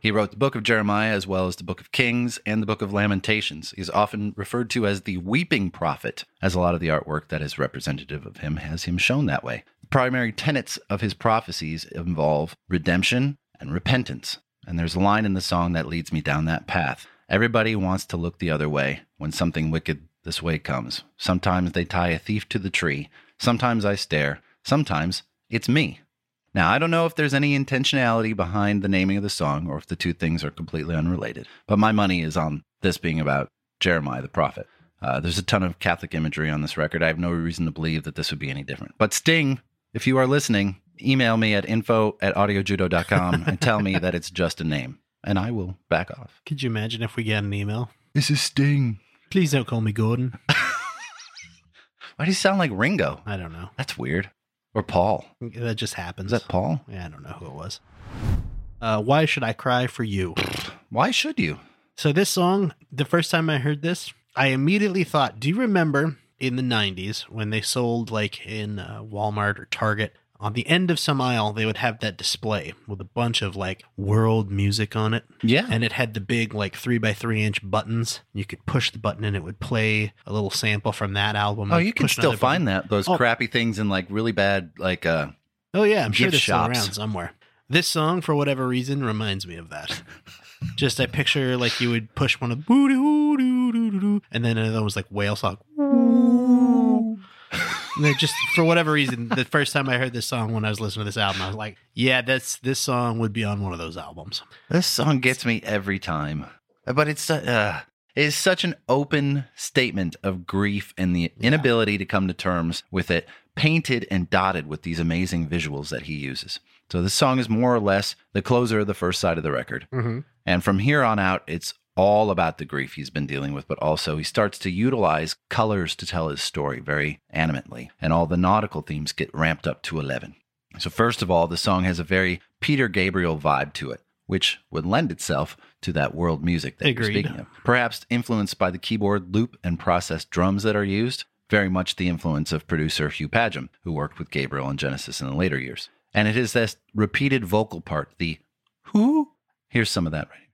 He wrote the book of Jeremiah as well as the book of Kings and the book of Lamentations. He's often referred to as the weeping prophet, as a lot of the artwork that is representative of him has him shown that way. The primary tenets of his prophecies involve redemption and repentance. And there's a line in the song that leads me down that path. Everybody wants to look the other way when something wicked this way comes. Sometimes they tie a thief to the tree. Sometimes I stare. Sometimes it's me. Now, I don't know if there's any intentionality behind the naming of the song or if the two things are completely unrelated, but my money is on this being about Jeremiah the prophet. Uh, there's a ton of Catholic imagery on this record. I have no reason to believe that this would be any different. But Sting, if you are listening, email me at info at audiojudo.com and tell me that it's just a name, and I will back off. Could you imagine if we get an email? This is Sting. Please don't call me Gordon. Why do you sound like Ringo? I don't know. That's weird. Or Paul. That just happens. Is that Paul? Yeah, I don't know who it was. Uh, Why Should I Cry for You? Why should you? So this song, the first time I heard this, I immediately thought, do you remember in the 90s when they sold like in uh, Walmart or Target on the end of some aisle they would have that display with a bunch of like world music on it. Yeah. and it had the big like 3 by 3 inch buttons. You could push the button and it would play a little sample from that album. Oh, you can still another button. find that those Oh. crappy things in like really bad like uh oh yeah i'm sure it's still around somewhere. This song for whatever reason reminds me of that. Just i picture like you would push one of boo doo doo doo doo doo, and then another was like whale song just for whatever reason, the first time I heard this song when I was listening to this album, I was like, "Yeah, that's this song would be on one of those albums." This song gets me every time, but it's uh, it is such an open statement of grief and the inability to come to terms with it, painted and dotted with these amazing visuals that he uses. So this song is more or less the closer of the first side of the record, Mm-hmm. and from here on out, it's all about the grief he's been dealing with, but also he starts to utilize colors to tell his story very animately, and all the nautical themes get ramped up to 11. So, first of all, the song has a very Peter Gabriel vibe to it, which would lend itself to that world music that you're speaking of. Perhaps influenced by the keyboard loop and processed drums that are used, very much the influence of producer Hugh Padgham, who worked with Gabriel and Genesis in the later years. And it is this repeated vocal part, the who. Here's some of that right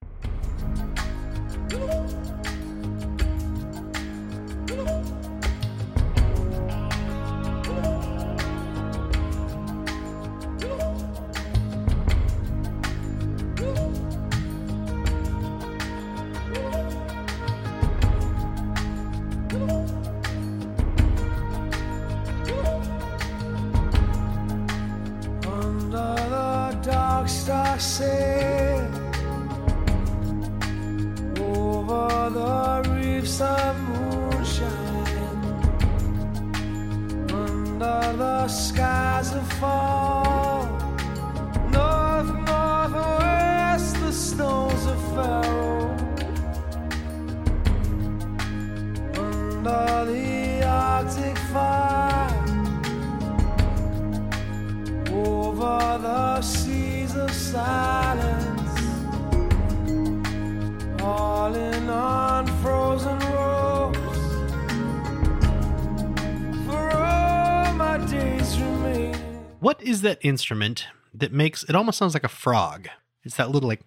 instrument that makes it almost sounds like a frog? It's that little like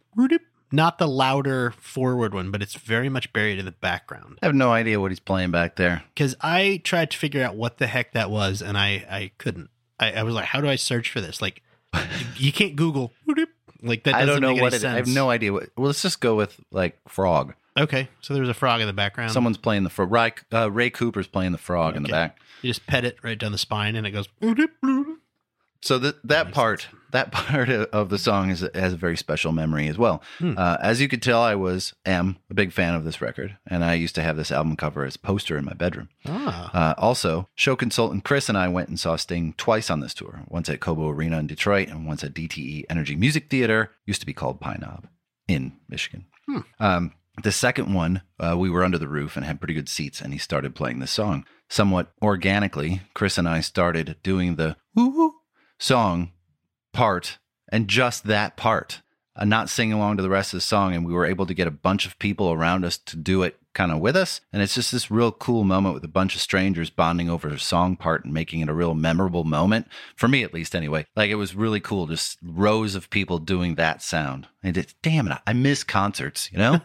not the louder forward one, but it's very much buried in the background. I have no idea what he's playing back there. Because I tried to figure out what the heck that was, and I I couldn't. I, I was like, how do I search for this? Like, you can't Google like that. I don't doesn't know make what any it is. I have no idea what. Well, let's just go with like frog. Okay, so there's a frog in the background. Someone's playing the frog. Ray, uh, Ray Cooper's playing the frog in the back. you just pet it right down the spine, and it goes. So that that part, that part of, the song is has a very special memory as well. Hmm. Uh, as you could tell, I was am a big fan of this record, and I used to have this album cover as a poster in my bedroom. Ah, Uh, also, show consultant Chris and I went and saw Sting twice on this tour. Once at Cobo Arena in Detroit, and once at DTE Energy Music Theater, used to be called Pine Knob, in Michigan. Hmm. Um, the second one, uh, we were under the roof and had pretty good seats, and he started playing this song. Somewhat organically, Chris and I started doing the woo song part and just that part, and not singing along to the rest of the song. And we were able to get a bunch of people around us to do it kind of with us. And it's just this real cool moment with a bunch of strangers bonding over a song part and making it a real memorable moment for me, at least, anyway. Like it was really cool, just rows of people doing that sound. And it, damn it, I miss concerts, you know?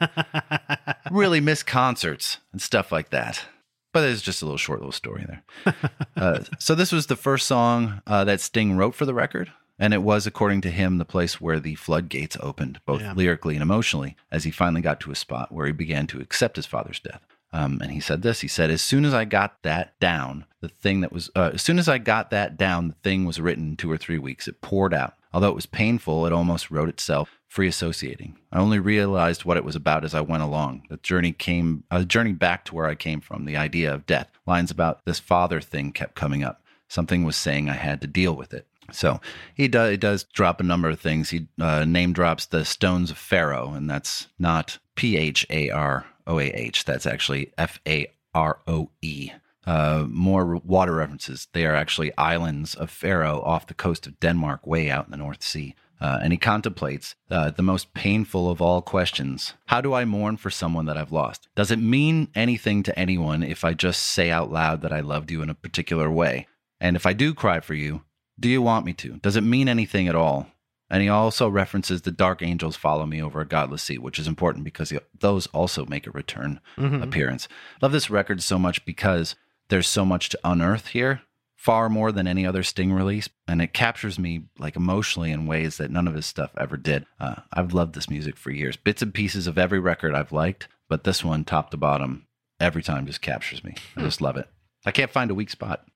really miss concerts and stuff like that. But it's just a little short little story there. uh, so this was the first song uh, that Sting wrote for the record, and it was, according to him, the place where the floodgates opened, both Yeah. lyrically and emotionally, as he finally got to a spot where he began to accept his father's death. Um, and he said this. He said, "As soon as I got that down, the thing that was, uh, as soon as I got that down, the thing was written in two or three weeks. It poured out. Although it was painful, it almost wrote itself." Free associating. I only realized what it was about as I went along. The journey came, a journey back to where I came from. The idea of death. Lines about this father thing kept coming up. Something was saying I had to deal with it. So he does, he does drop a number of things. He uh, name drops the stones of Faroe, and that's not P H A R O A H. That's actually F A R O E. Uh, more water references. They are actually islands of Faroe off the coast of Denmark, way out in the North Sea. Uh, and he contemplates uh, the most painful of all questions How do I mourn for someone that I've lost? Does it mean anything to anyone if I just say out loud that I loved you in a particular way? And if I do cry for you, do you want me to? Does it mean anything at all? And he also references the dark angels follow me over a godless sea, which is important because he- those also make a return appearance. Love this record so much because there's so much to unearth here, far more than any other Sting release, and it captures me like emotionally in ways that none of his stuff ever did. Uh, I've loved this music for years. Bits and pieces of every record I've liked, but this one, top to bottom, every time just captures me. I just love it. I can't find a weak spot.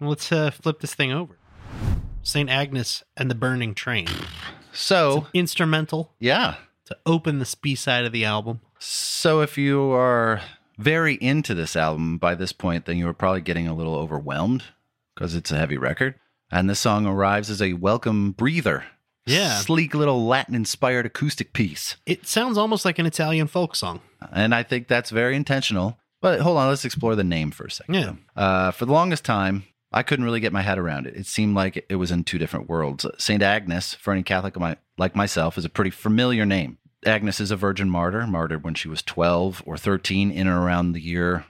Let's uh, flip this thing over. St. Agnes and the Burning Train. So, Instrumental yeah. to open the B side of the album. So if you are very into this album by this point, then you were probably getting a little overwhelmed because it's a heavy record. And this song arrives as a welcome breather. Yeah. Sleek little Latin inspired acoustic piece. It sounds almost like an Italian folk song. And I think that's very intentional. But hold on, let's explore the name for a second. Yeah. Uh, for the longest time, I couldn't really get my head around it. It seemed like it was in two different worlds. St. Agnes, for any Catholic my, like myself, is a pretty familiar name. Agnes is a virgin martyr, martyred when she was 12 or 13 in and around the year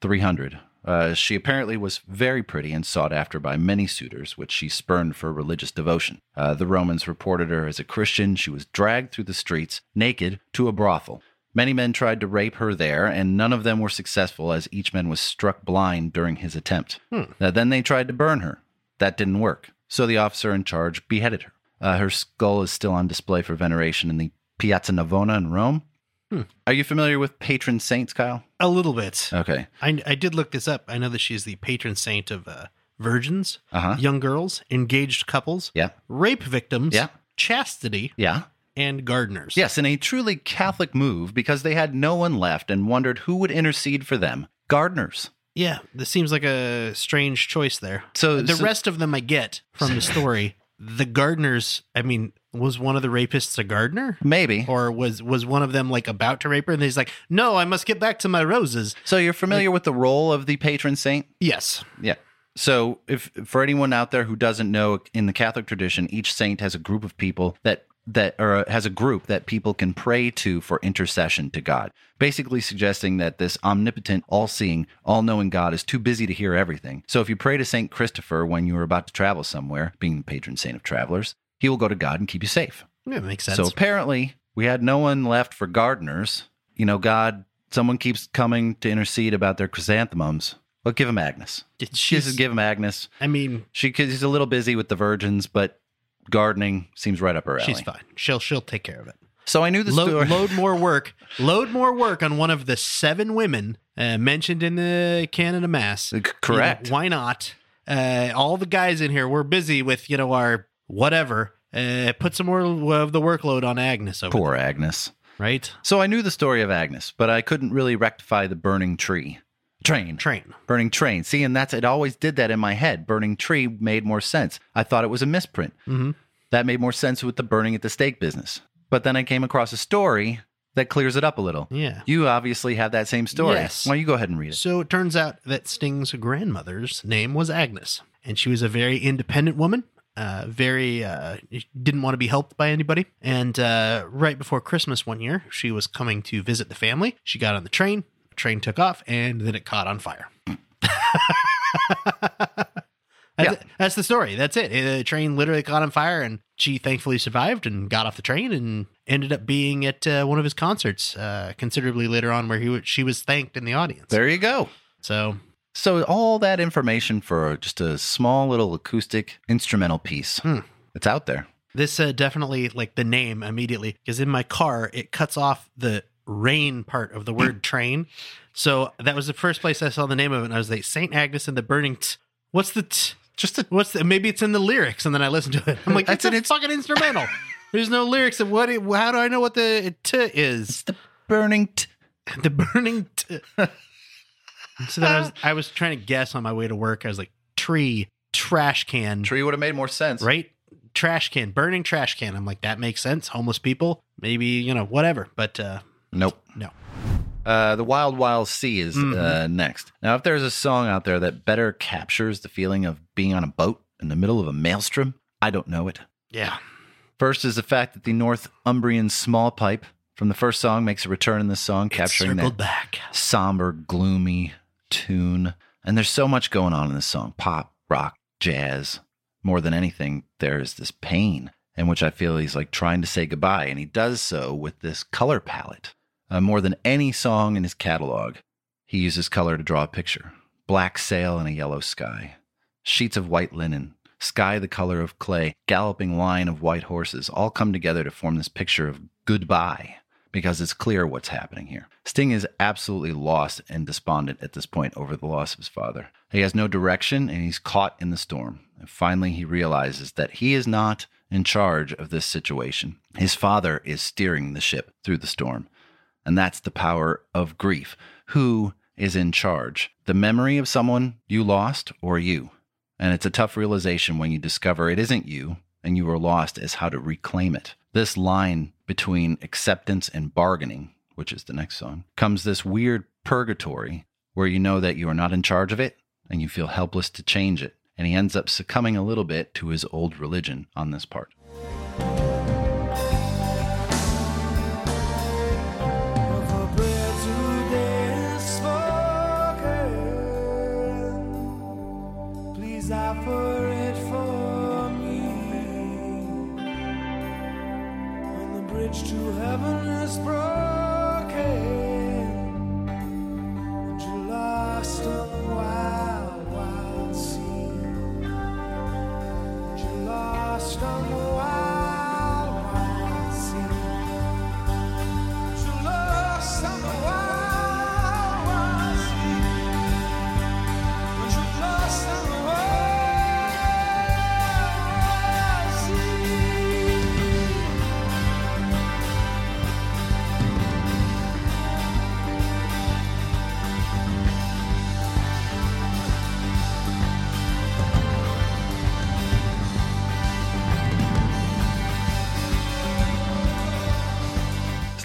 300. Uh, she apparently was very pretty and sought after by many suitors, which she spurned for religious devotion. Uh, the Romans reported her as a Christian. She was dragged through the streets, naked, to a brothel. Many men tried to rape her there, and none of them were successful as each man was struck blind during his attempt. Uh, then they tried to burn her. That didn't work. So the officer in charge beheaded her. Uh, her skull is still on display for veneration in the Piazza Navona in Rome. Are you familiar with patron saints, Kyle? A little bit. Okay. I, I did look this up. I know that she's the patron saint of uh, virgins, Uh-huh. young girls, engaged couples, Yeah. rape victims, Yeah. chastity, Yeah. and gardeners. Yes, in a truly Catholic move because they had no one left and wondered who would intercede for them. Gardeners. Yeah, this seems like a strange choice there. So- the so- rest of them I get from the story. the gardeners, I mean, was one of the rapists a gardener? Maybe. Or was was one of them like about to rape her and he's like, "No, I must get back to my roses." So you're familiar with the role of the patron saint? Yes. Yeah. So, if for anyone out there who doesn't know, in the Catholic tradition, each saint has a group of people that that or has a group that people can pray to for intercession to God. Basically suggesting that this omnipotent, all-seeing, all-knowing God is too busy to hear everything. So if you pray to Saint Christopher when you are about to travel somewhere, being the patron saint of travelers, he will go to God and keep you safe. Yeah, makes sense. So apparently, we had no one left for gardeners. You know, God, someone keeps coming to intercede about their chrysanthemums. Well, give him Agnes. She's- Just give him Agnes. I mean, She she's a little busy with the virgins, but gardening seems right up her alley. she's fine. She'll she'll take care of it. So I knew the Load, story. load more work. Load more work on one of the seven women uh, mentioned in the Canada mass. C- correct. You know, why not? Uh, all the guys in here, we're busy with you know our whatever. Uh, put some more of the workload on Agnes over Poor Agnes. right? So I knew the story of Agnes, but I couldn't really rectify the burning tree. Train. Train. Burning train. See, and that's it always did that in my head. Burning tree made more sense. I thought it was a misprint. Mm-hmm. That made more sense with the burning at the stake business. But then I came across a story that clears it up a little. Yeah. You obviously have that same story. Yes. Why don't you go ahead and read it? So it turns out that Sting's grandmother's name was Agnes, and she was a very independent woman. Uh, very uh, didn't want to be helped by anybody. And uh, right before Christmas one year, she was coming to visit the family. She got on the train. Train took off, and then it caught on fire. That's, Yeah. That's the story. That's it. The train literally caught on fire, and she thankfully survived and got off the train and ended up being at uh, one of his concerts uh, considerably later on, where he w- she was thanked in the audience. There you go. So So all that information for just a small little acoustic instrumental piece. Hmm. It's out there. This uh, definitely like the name immediately because in my car it cuts off the rain part of the word train. So that was the first place I saw the name of it. And I was like Saint Agnes and the Burning. T- what's the t- Just a what's the maybe it's in the lyrics? And then I listened to it. I'm like That's that's an a ins- fucking instrumental. There's no lyrics of what. It, how do I know what the t is? the burning t- The burning. T- so then I was I was trying to guess on my way to work. I was like tree, trash can, tree would have made more sense. right? Trash can, burning trash can. I'm like, that makes sense. Homeless people, maybe, you know, whatever. But uh Nope. no. Uh, the Wild Wild Sea is uh, Mm-hmm. next. Now, if there's a song out there that better captures the feeling of being on a boat in the middle of a maelstrom, I don't know it. Yeah. First is the fact that the Northumbrian small pipe from the first song makes a return in this song, capturing Circled that back. somber, gloomy tune. And there's so much going on in this song pop, rock, jazz. More than anything, there's this pain in which I feel he's like trying to say goodbye. And he does so with this color palette. Uh, more than any song in his catalog, he uses color to draw a picture black sail in a yellow sky, sheets of white linen, sky the color of clay, galloping line of white horses all come together to form this picture of goodbye because it's clear what's happening here. Sting is absolutely lost and despondent at this point over the loss of his father. He has no direction and he's caught in the storm. And finally, he realizes that he is not in charge of this situation. His father is steering the ship through the storm. And that's the power of grief. Who is in charge? The memory of someone you lost or you? And it's a tough realization when you discover it isn't you and you are lost as how to reclaim it. This line between acceptance and bargaining, which is the next song, comes this weird purgatory where you know that you are not in charge of it and you feel helpless to change it. And he ends up succumbing a little bit to his old religion on this part. Offer it for me. When the bridge to heaven is broken,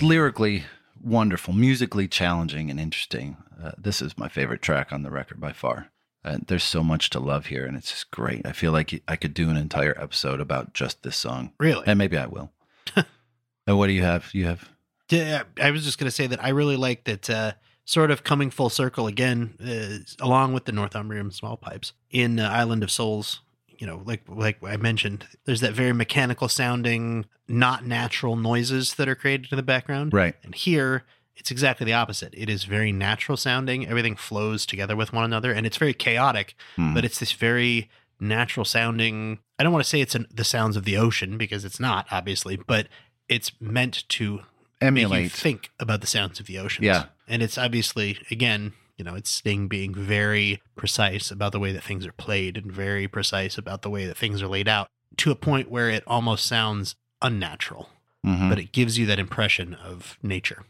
lyrically wonderful, musically challenging and interesting. Uh, this is my favorite track on the record by far. Uh, there's so much to love here, and it's just great. I feel like I could do an entire episode about just this song, Really? and maybe I will. and what do you have? You have Yeah, I was just going to say that I really like that uh, sort of coming full circle again, uh, along with the Northumbrian small pipes in uh, Island of Souls. You know, like like I mentioned, there's that very mechanical sounding, not natural noises that are created in the background. right. And here, it's exactly the opposite. It is very natural sounding. Everything flows together with one another, and it's very chaotic. Mhm. But it's this very natural sounding. I don't want to say it's an, the sounds of the ocean because it's not, obviously, but it's meant to make you Emulate. think about the sounds of the ocean. Yeah. And it's obviously, again, you know, it's Sting being very precise about the way that things are played and very precise about the way that things are laid out to a point where it almost sounds unnatural, Mhm. but it gives you that impression of nature.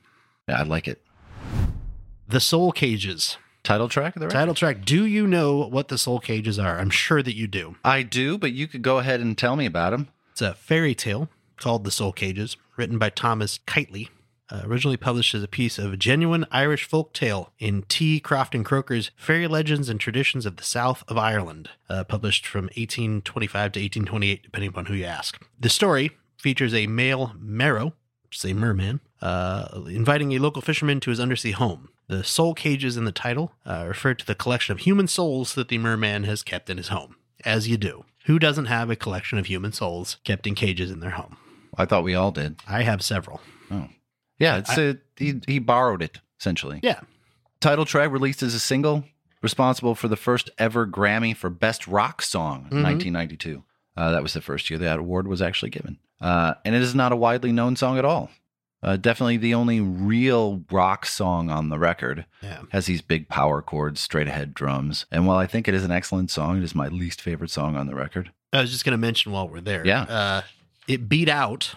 Yeah, I like it. The Soul Cages. Title track of the record? Title track. Do you know what the Soul Cages are? I'm sure that you do. I do, but you could go ahead and tell me about them. It's a fairy tale called The Soul Cages, written by Thomas Keightley. Uh, originally published as a piece of genuine Irish folk tale in T. Crofton Croker's Fairy Legends and Traditions of the South of Ireland, uh, published from 1825 to 1828, depending upon who you ask. The story features a male Merrow, which is a merman, uh, inviting a local fisherman to his undersea home. The soul cages in the title uh, refer to the collection of human souls that the merman has kept in his home, as you do. Who doesn't have a collection of human souls kept in cages in their home? I thought we all did. I have several. Yeah, it's a, he, he borrowed it, essentially. Yeah. Title track released as a single, responsible for the first ever Grammy for Best Rock Song in Mhm. 1992. Uh, that was the first year that award was actually given. Uh, and it is not a widely known song at all. Uh, definitely the only real rock song on the record. Yeah. Has these big power chords, straight ahead drums. And while I think it is an excellent song, it is my least favorite song on the record. I was just going to mention while we're there. Yeah. Uh, it beat out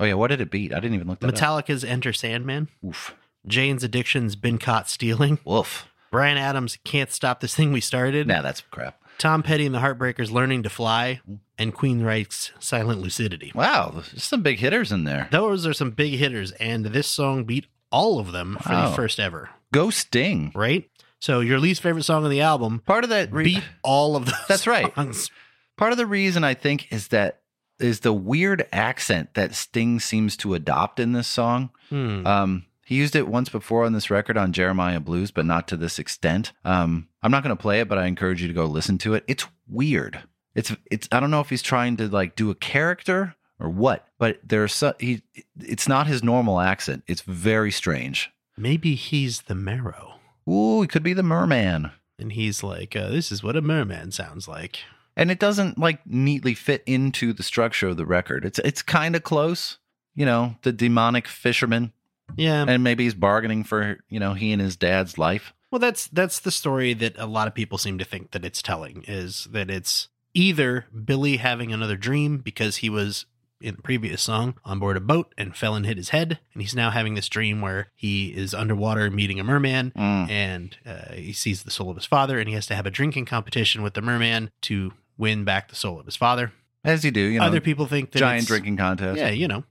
Oh, yeah. What did it beat? I didn't even look that up. Metallica's Enter Sandman, Oof. Jane's Addiction's Been Caught Stealing, Woof. Bryan Adams' Can't Stop This Thing We Started, Nah, that's crap. Tom Petty and the Heartbreakers Learning to Fly, and Queensrÿche's Silent Lucidity. Wow. There's some big hitters in there. Those are some big hitters, and this song beat all of them for Wow. the first ever, Go Sting. right? So your least favorite song on the album Part of that re- beat all of those That's right. songs. Part of the reason I think is that is the weird accent that Sting seems to adopt in this song. Hmm. Um, he used it once before on this record on Jeremiah Blues, but not to this extent. Um, I'm not going to play it, but I encourage you to go listen to it. It's weird. It's it's. I don't know if he's trying to like do a character or what, but there's so, he. It's not his normal accent. It's very strange. Maybe he's the merrow. Ooh, he could be the merman. And he's like, uh, this is what a merman sounds like. And it doesn't like neatly fit into the structure of the record. It's it's kind of close, you know, the demonic fisherman, Yeah. and maybe he's bargaining for you know he and his dad's life. Well, that's that's the story that a lot of people seem to think that it's telling is that it's either Billy having another dream because he was in the previous song on board a boat and fell and hit his head, and he's now having this dream where he is underwater meeting a merman, Mm. and uh, he sees the soul of his father, and he has to have a drinking competition with the merman to win back the soul of his father. As you do, you know, Other people think that giant it's- drinking contest. Yeah, you know,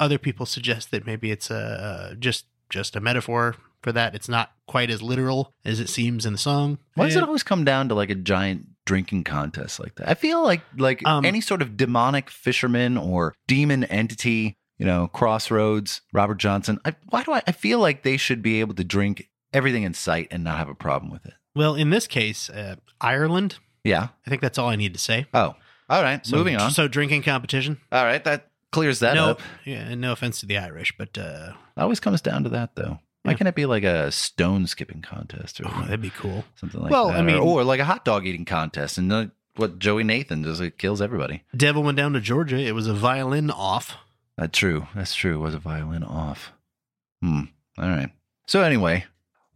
other people suggest that maybe it's a uh, just just a metaphor for that. It's not quite as literal as it seems in the song. Why does it always come down to like a giant drinking contest like that? I feel like like Um, any sort of demonic fisherman or demon entity, you know, Crossroads, Robert Johnson. I, why do I? I feel like they should be able to drink everything in sight and not have a problem with it. Well, in this case, uh, Ireland. Yeah. I think that's all I need to say. Oh, all right. So, Moving on. So drinking competition. All right, that clears that no, up. yeah, and no offense to the Irish, but uh, It always comes down to that, though. Why Yeah. can't it be like a stone skipping contest or oh, that'd be cool. something like that. Well, that? I mean- or, or like a hot dog eating contest, and uh, what Joey Nathan does, it kills everybody. Devil went down to Georgia. It was a violin off. That's true. That's true. Was a violin off? Hmm. All right. So anyway,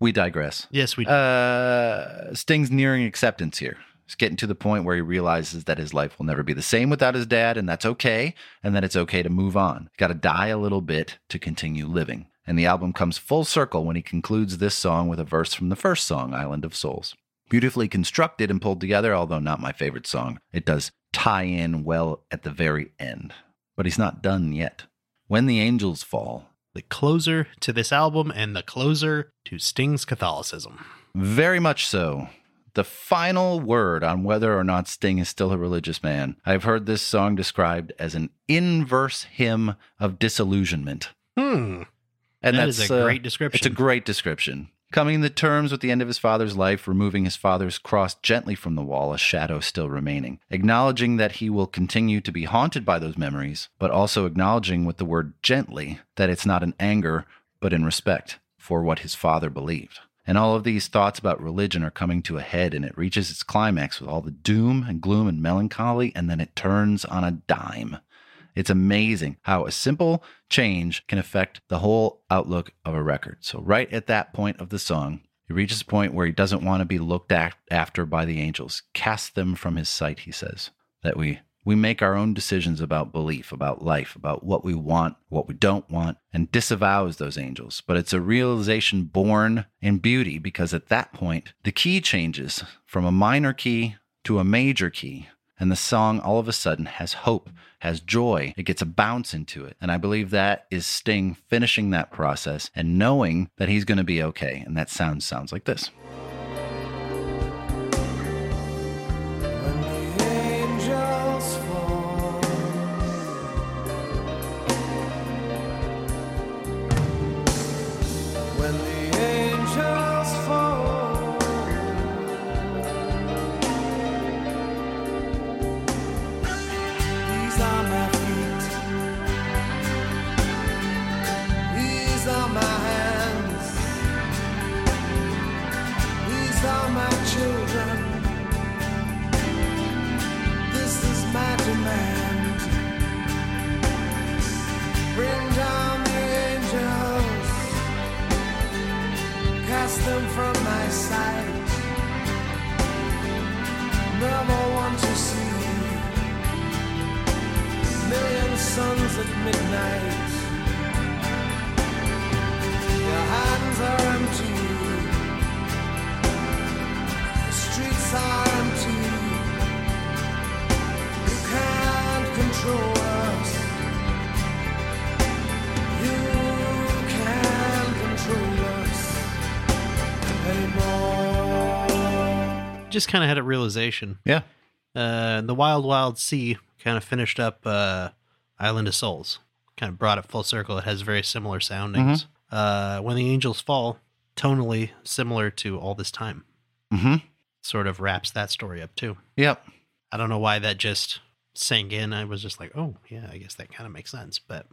we digress. Yes, we. Uh, Sting's nearing acceptance here. Getting to the point where he realizes that his life will never be the same without his dad, and that's okay, and that it's okay to move on. Got to die a little bit to continue living. And the album comes full circle when he concludes this song with a verse from the first song, Island of Souls. Beautifully constructed and pulled together, although not my favorite song. It does tie in well at the very end. But he's not done yet. When the Angels Fall, the closer to this album and the closer to Sting's Catholicism. Very much so. The final word on whether or not Sting is still a religious man. I've heard this song described as an inverse hymn of disillusionment. Hmm. And That that's is a uh, great description. It's a great description. Coming to terms with the end of his father's life, removing his father's cross gently from the wall, a shadow still remaining. Acknowledging that he will continue to be haunted by those memories, but also acknowledging with the word gently that it's not in anger, but in respect for what his father believed. And all of these thoughts about religion are coming to a head, and it reaches its climax with all the doom and gloom and melancholy, and then it turns on a dime. It's amazing how a simple change can affect the whole outlook of a record. So, right at that point of the song, he reaches a point where he doesn't want to be looked at after by the angels. Cast them from his sight, he says. That we we make our own decisions about belief, about life, about what we want, what we don't want, and disavows those angels. But it's a realization born in beauty because at that point, the key changes from a minor key to a major key. And the song all of a sudden has hope, has joy. It gets a bounce into it. And I believe that is Sting finishing that process and knowing that he's going to be okay. And that sound sounds like this. Just kind of had a realization. Yeah. Uh, the Wild Wild Sea kind of finished up uh, Island of Souls. Kind of brought it full circle. It has very similar soundings. Uh, when the Angels Fall, tonally similar to All This Time. Mm-hmm. Sort of wraps that story up too. Yep. I don't know why that just sank in. I was just like, oh, yeah, I guess that kind of makes sense. But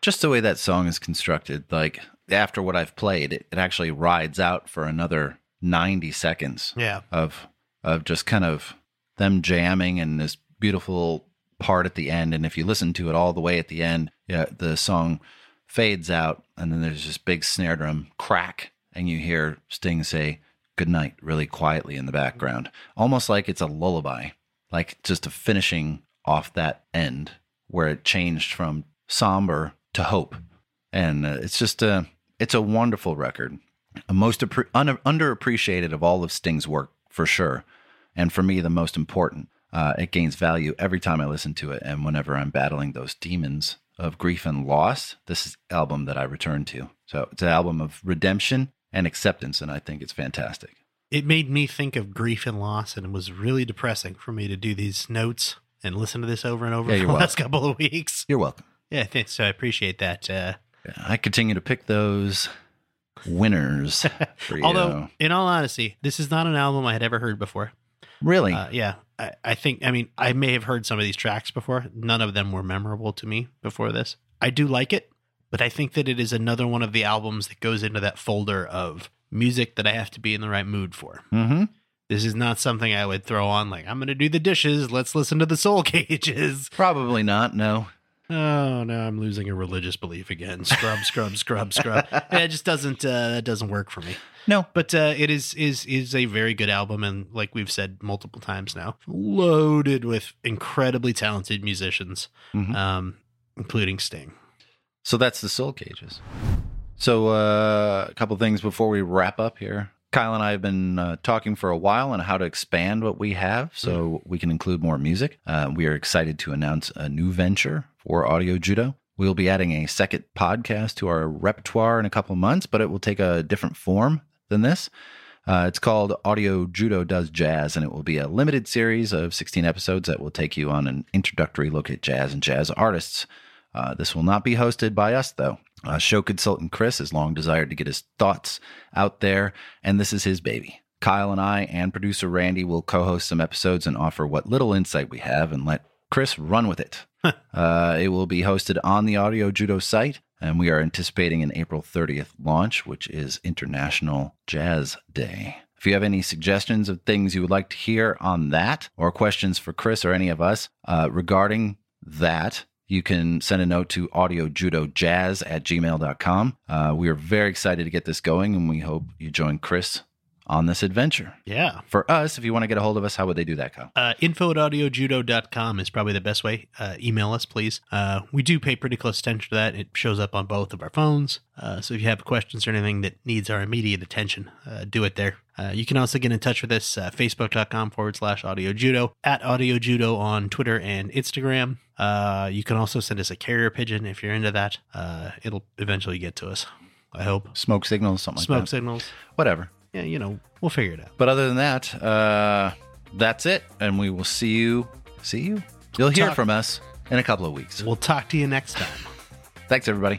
Just the way that song is constructed, like after what I've played, it, it actually rides out for another 90 seconds yeah, of of just kind of them jamming and this beautiful part at the end. And if you listen to it all the way at the end, yeah, the song fades out, and then there's this big snare drum crack, and you hear Sting say "good night" really quietly in the background, almost like it's a lullaby, like just a finishing off that end where it changed from somber to hope, and uh, it's just a it's a wonderful record, a most appre- un- underappreciated of all of Sting's work for sure, and for me the most important. Uh, it gains value every time I listen to it, and whenever I'm battling those demons of grief and loss, this is album that I return to. So it's an album of redemption and acceptance, and I think it's fantastic. it made me think of grief and loss, and it was really depressing for me to do these notes and listen to this over and over Yeah, for the last couple of weeks. You're welcome. Yeah, thanks. So I appreciate that. Uh, I continue to pick those winners for you. although, in all honesty, this is not an album I had ever heard before. Really, Uh, yeah, I, I think. I mean, I may have heard some of these tracks before. None of them were memorable to me before this. I do like it, but I think that it is another one of the albums that goes into that folder of music that I have to be in the right mood for. hmm This is not something I would throw on like I'm going to do the dishes. Let's listen to the Soul Cages. probably not. No, Oh no, I'm losing a religious belief again. Scrub, scrub, scrub, scrub. Yeah, it just doesn't. Uh, that doesn't work for me. no. But uh, it is is is a very good album, and like we've said multiple times now, loaded with incredibly talented musicians, Mhm. um, including Sting. So that's the Soul Cages. So uh, a couple things before we wrap up here. Kyle and I have been uh, talking for a while on how to expand what we have so we can include more music. Uh, we are excited to announce a new venture for Audio Judo. We'll be adding a second podcast to our repertoire in a couple of months, but it will take a different form than this. Uh, it's called Audio Judo Does Jazz, and it will be a limited series of 16 episodes that will take you on an introductory look at jazz and jazz artists. Uh, this will not be hosted by us, though. Uh, show consultant Chris has long desired to get his thoughts out there, and this is his baby. Kyle and I and producer Randy will co host some episodes and offer what little insight we have and let Chris run with it. uh, it will be hosted on the Audio Judo site, and we are anticipating an April 30th launch, which is International Jazz Day. If you have any suggestions of things you would like to hear on that, or questions for Chris or any of us uh, regarding that, you can send a note to audiojudojazz at gmail.com. Uh, we are very excited to get this going, and we hope you join Chris on this adventure. Yeah. For us, if you want to get a hold of us, how would they do that, Kyle? Uh, info at audiojudo.com is probably the best way. Uh, email us, please. Uh, we do pay pretty close attention to that. It shows up on both of our phones. Uh, so if you have questions or anything that needs our immediate attention, uh, do it there. Uh, you can also get in touch with us, uh, facebook.com forward slash audiojudo, at audiojudo on Twitter and Instagram. Uh, you can also send us a carrier pigeon if you're into that. Uh, it'll eventually get to us, I hope. Smoke signals, something like that. Smoke signals. Whatever. Yeah, you know, we'll figure it out. But other than that, uh, that's it. And we will see you. See you? You'll hear Talk- from us in a couple of weeks. We'll talk to you next time. Thanks, everybody.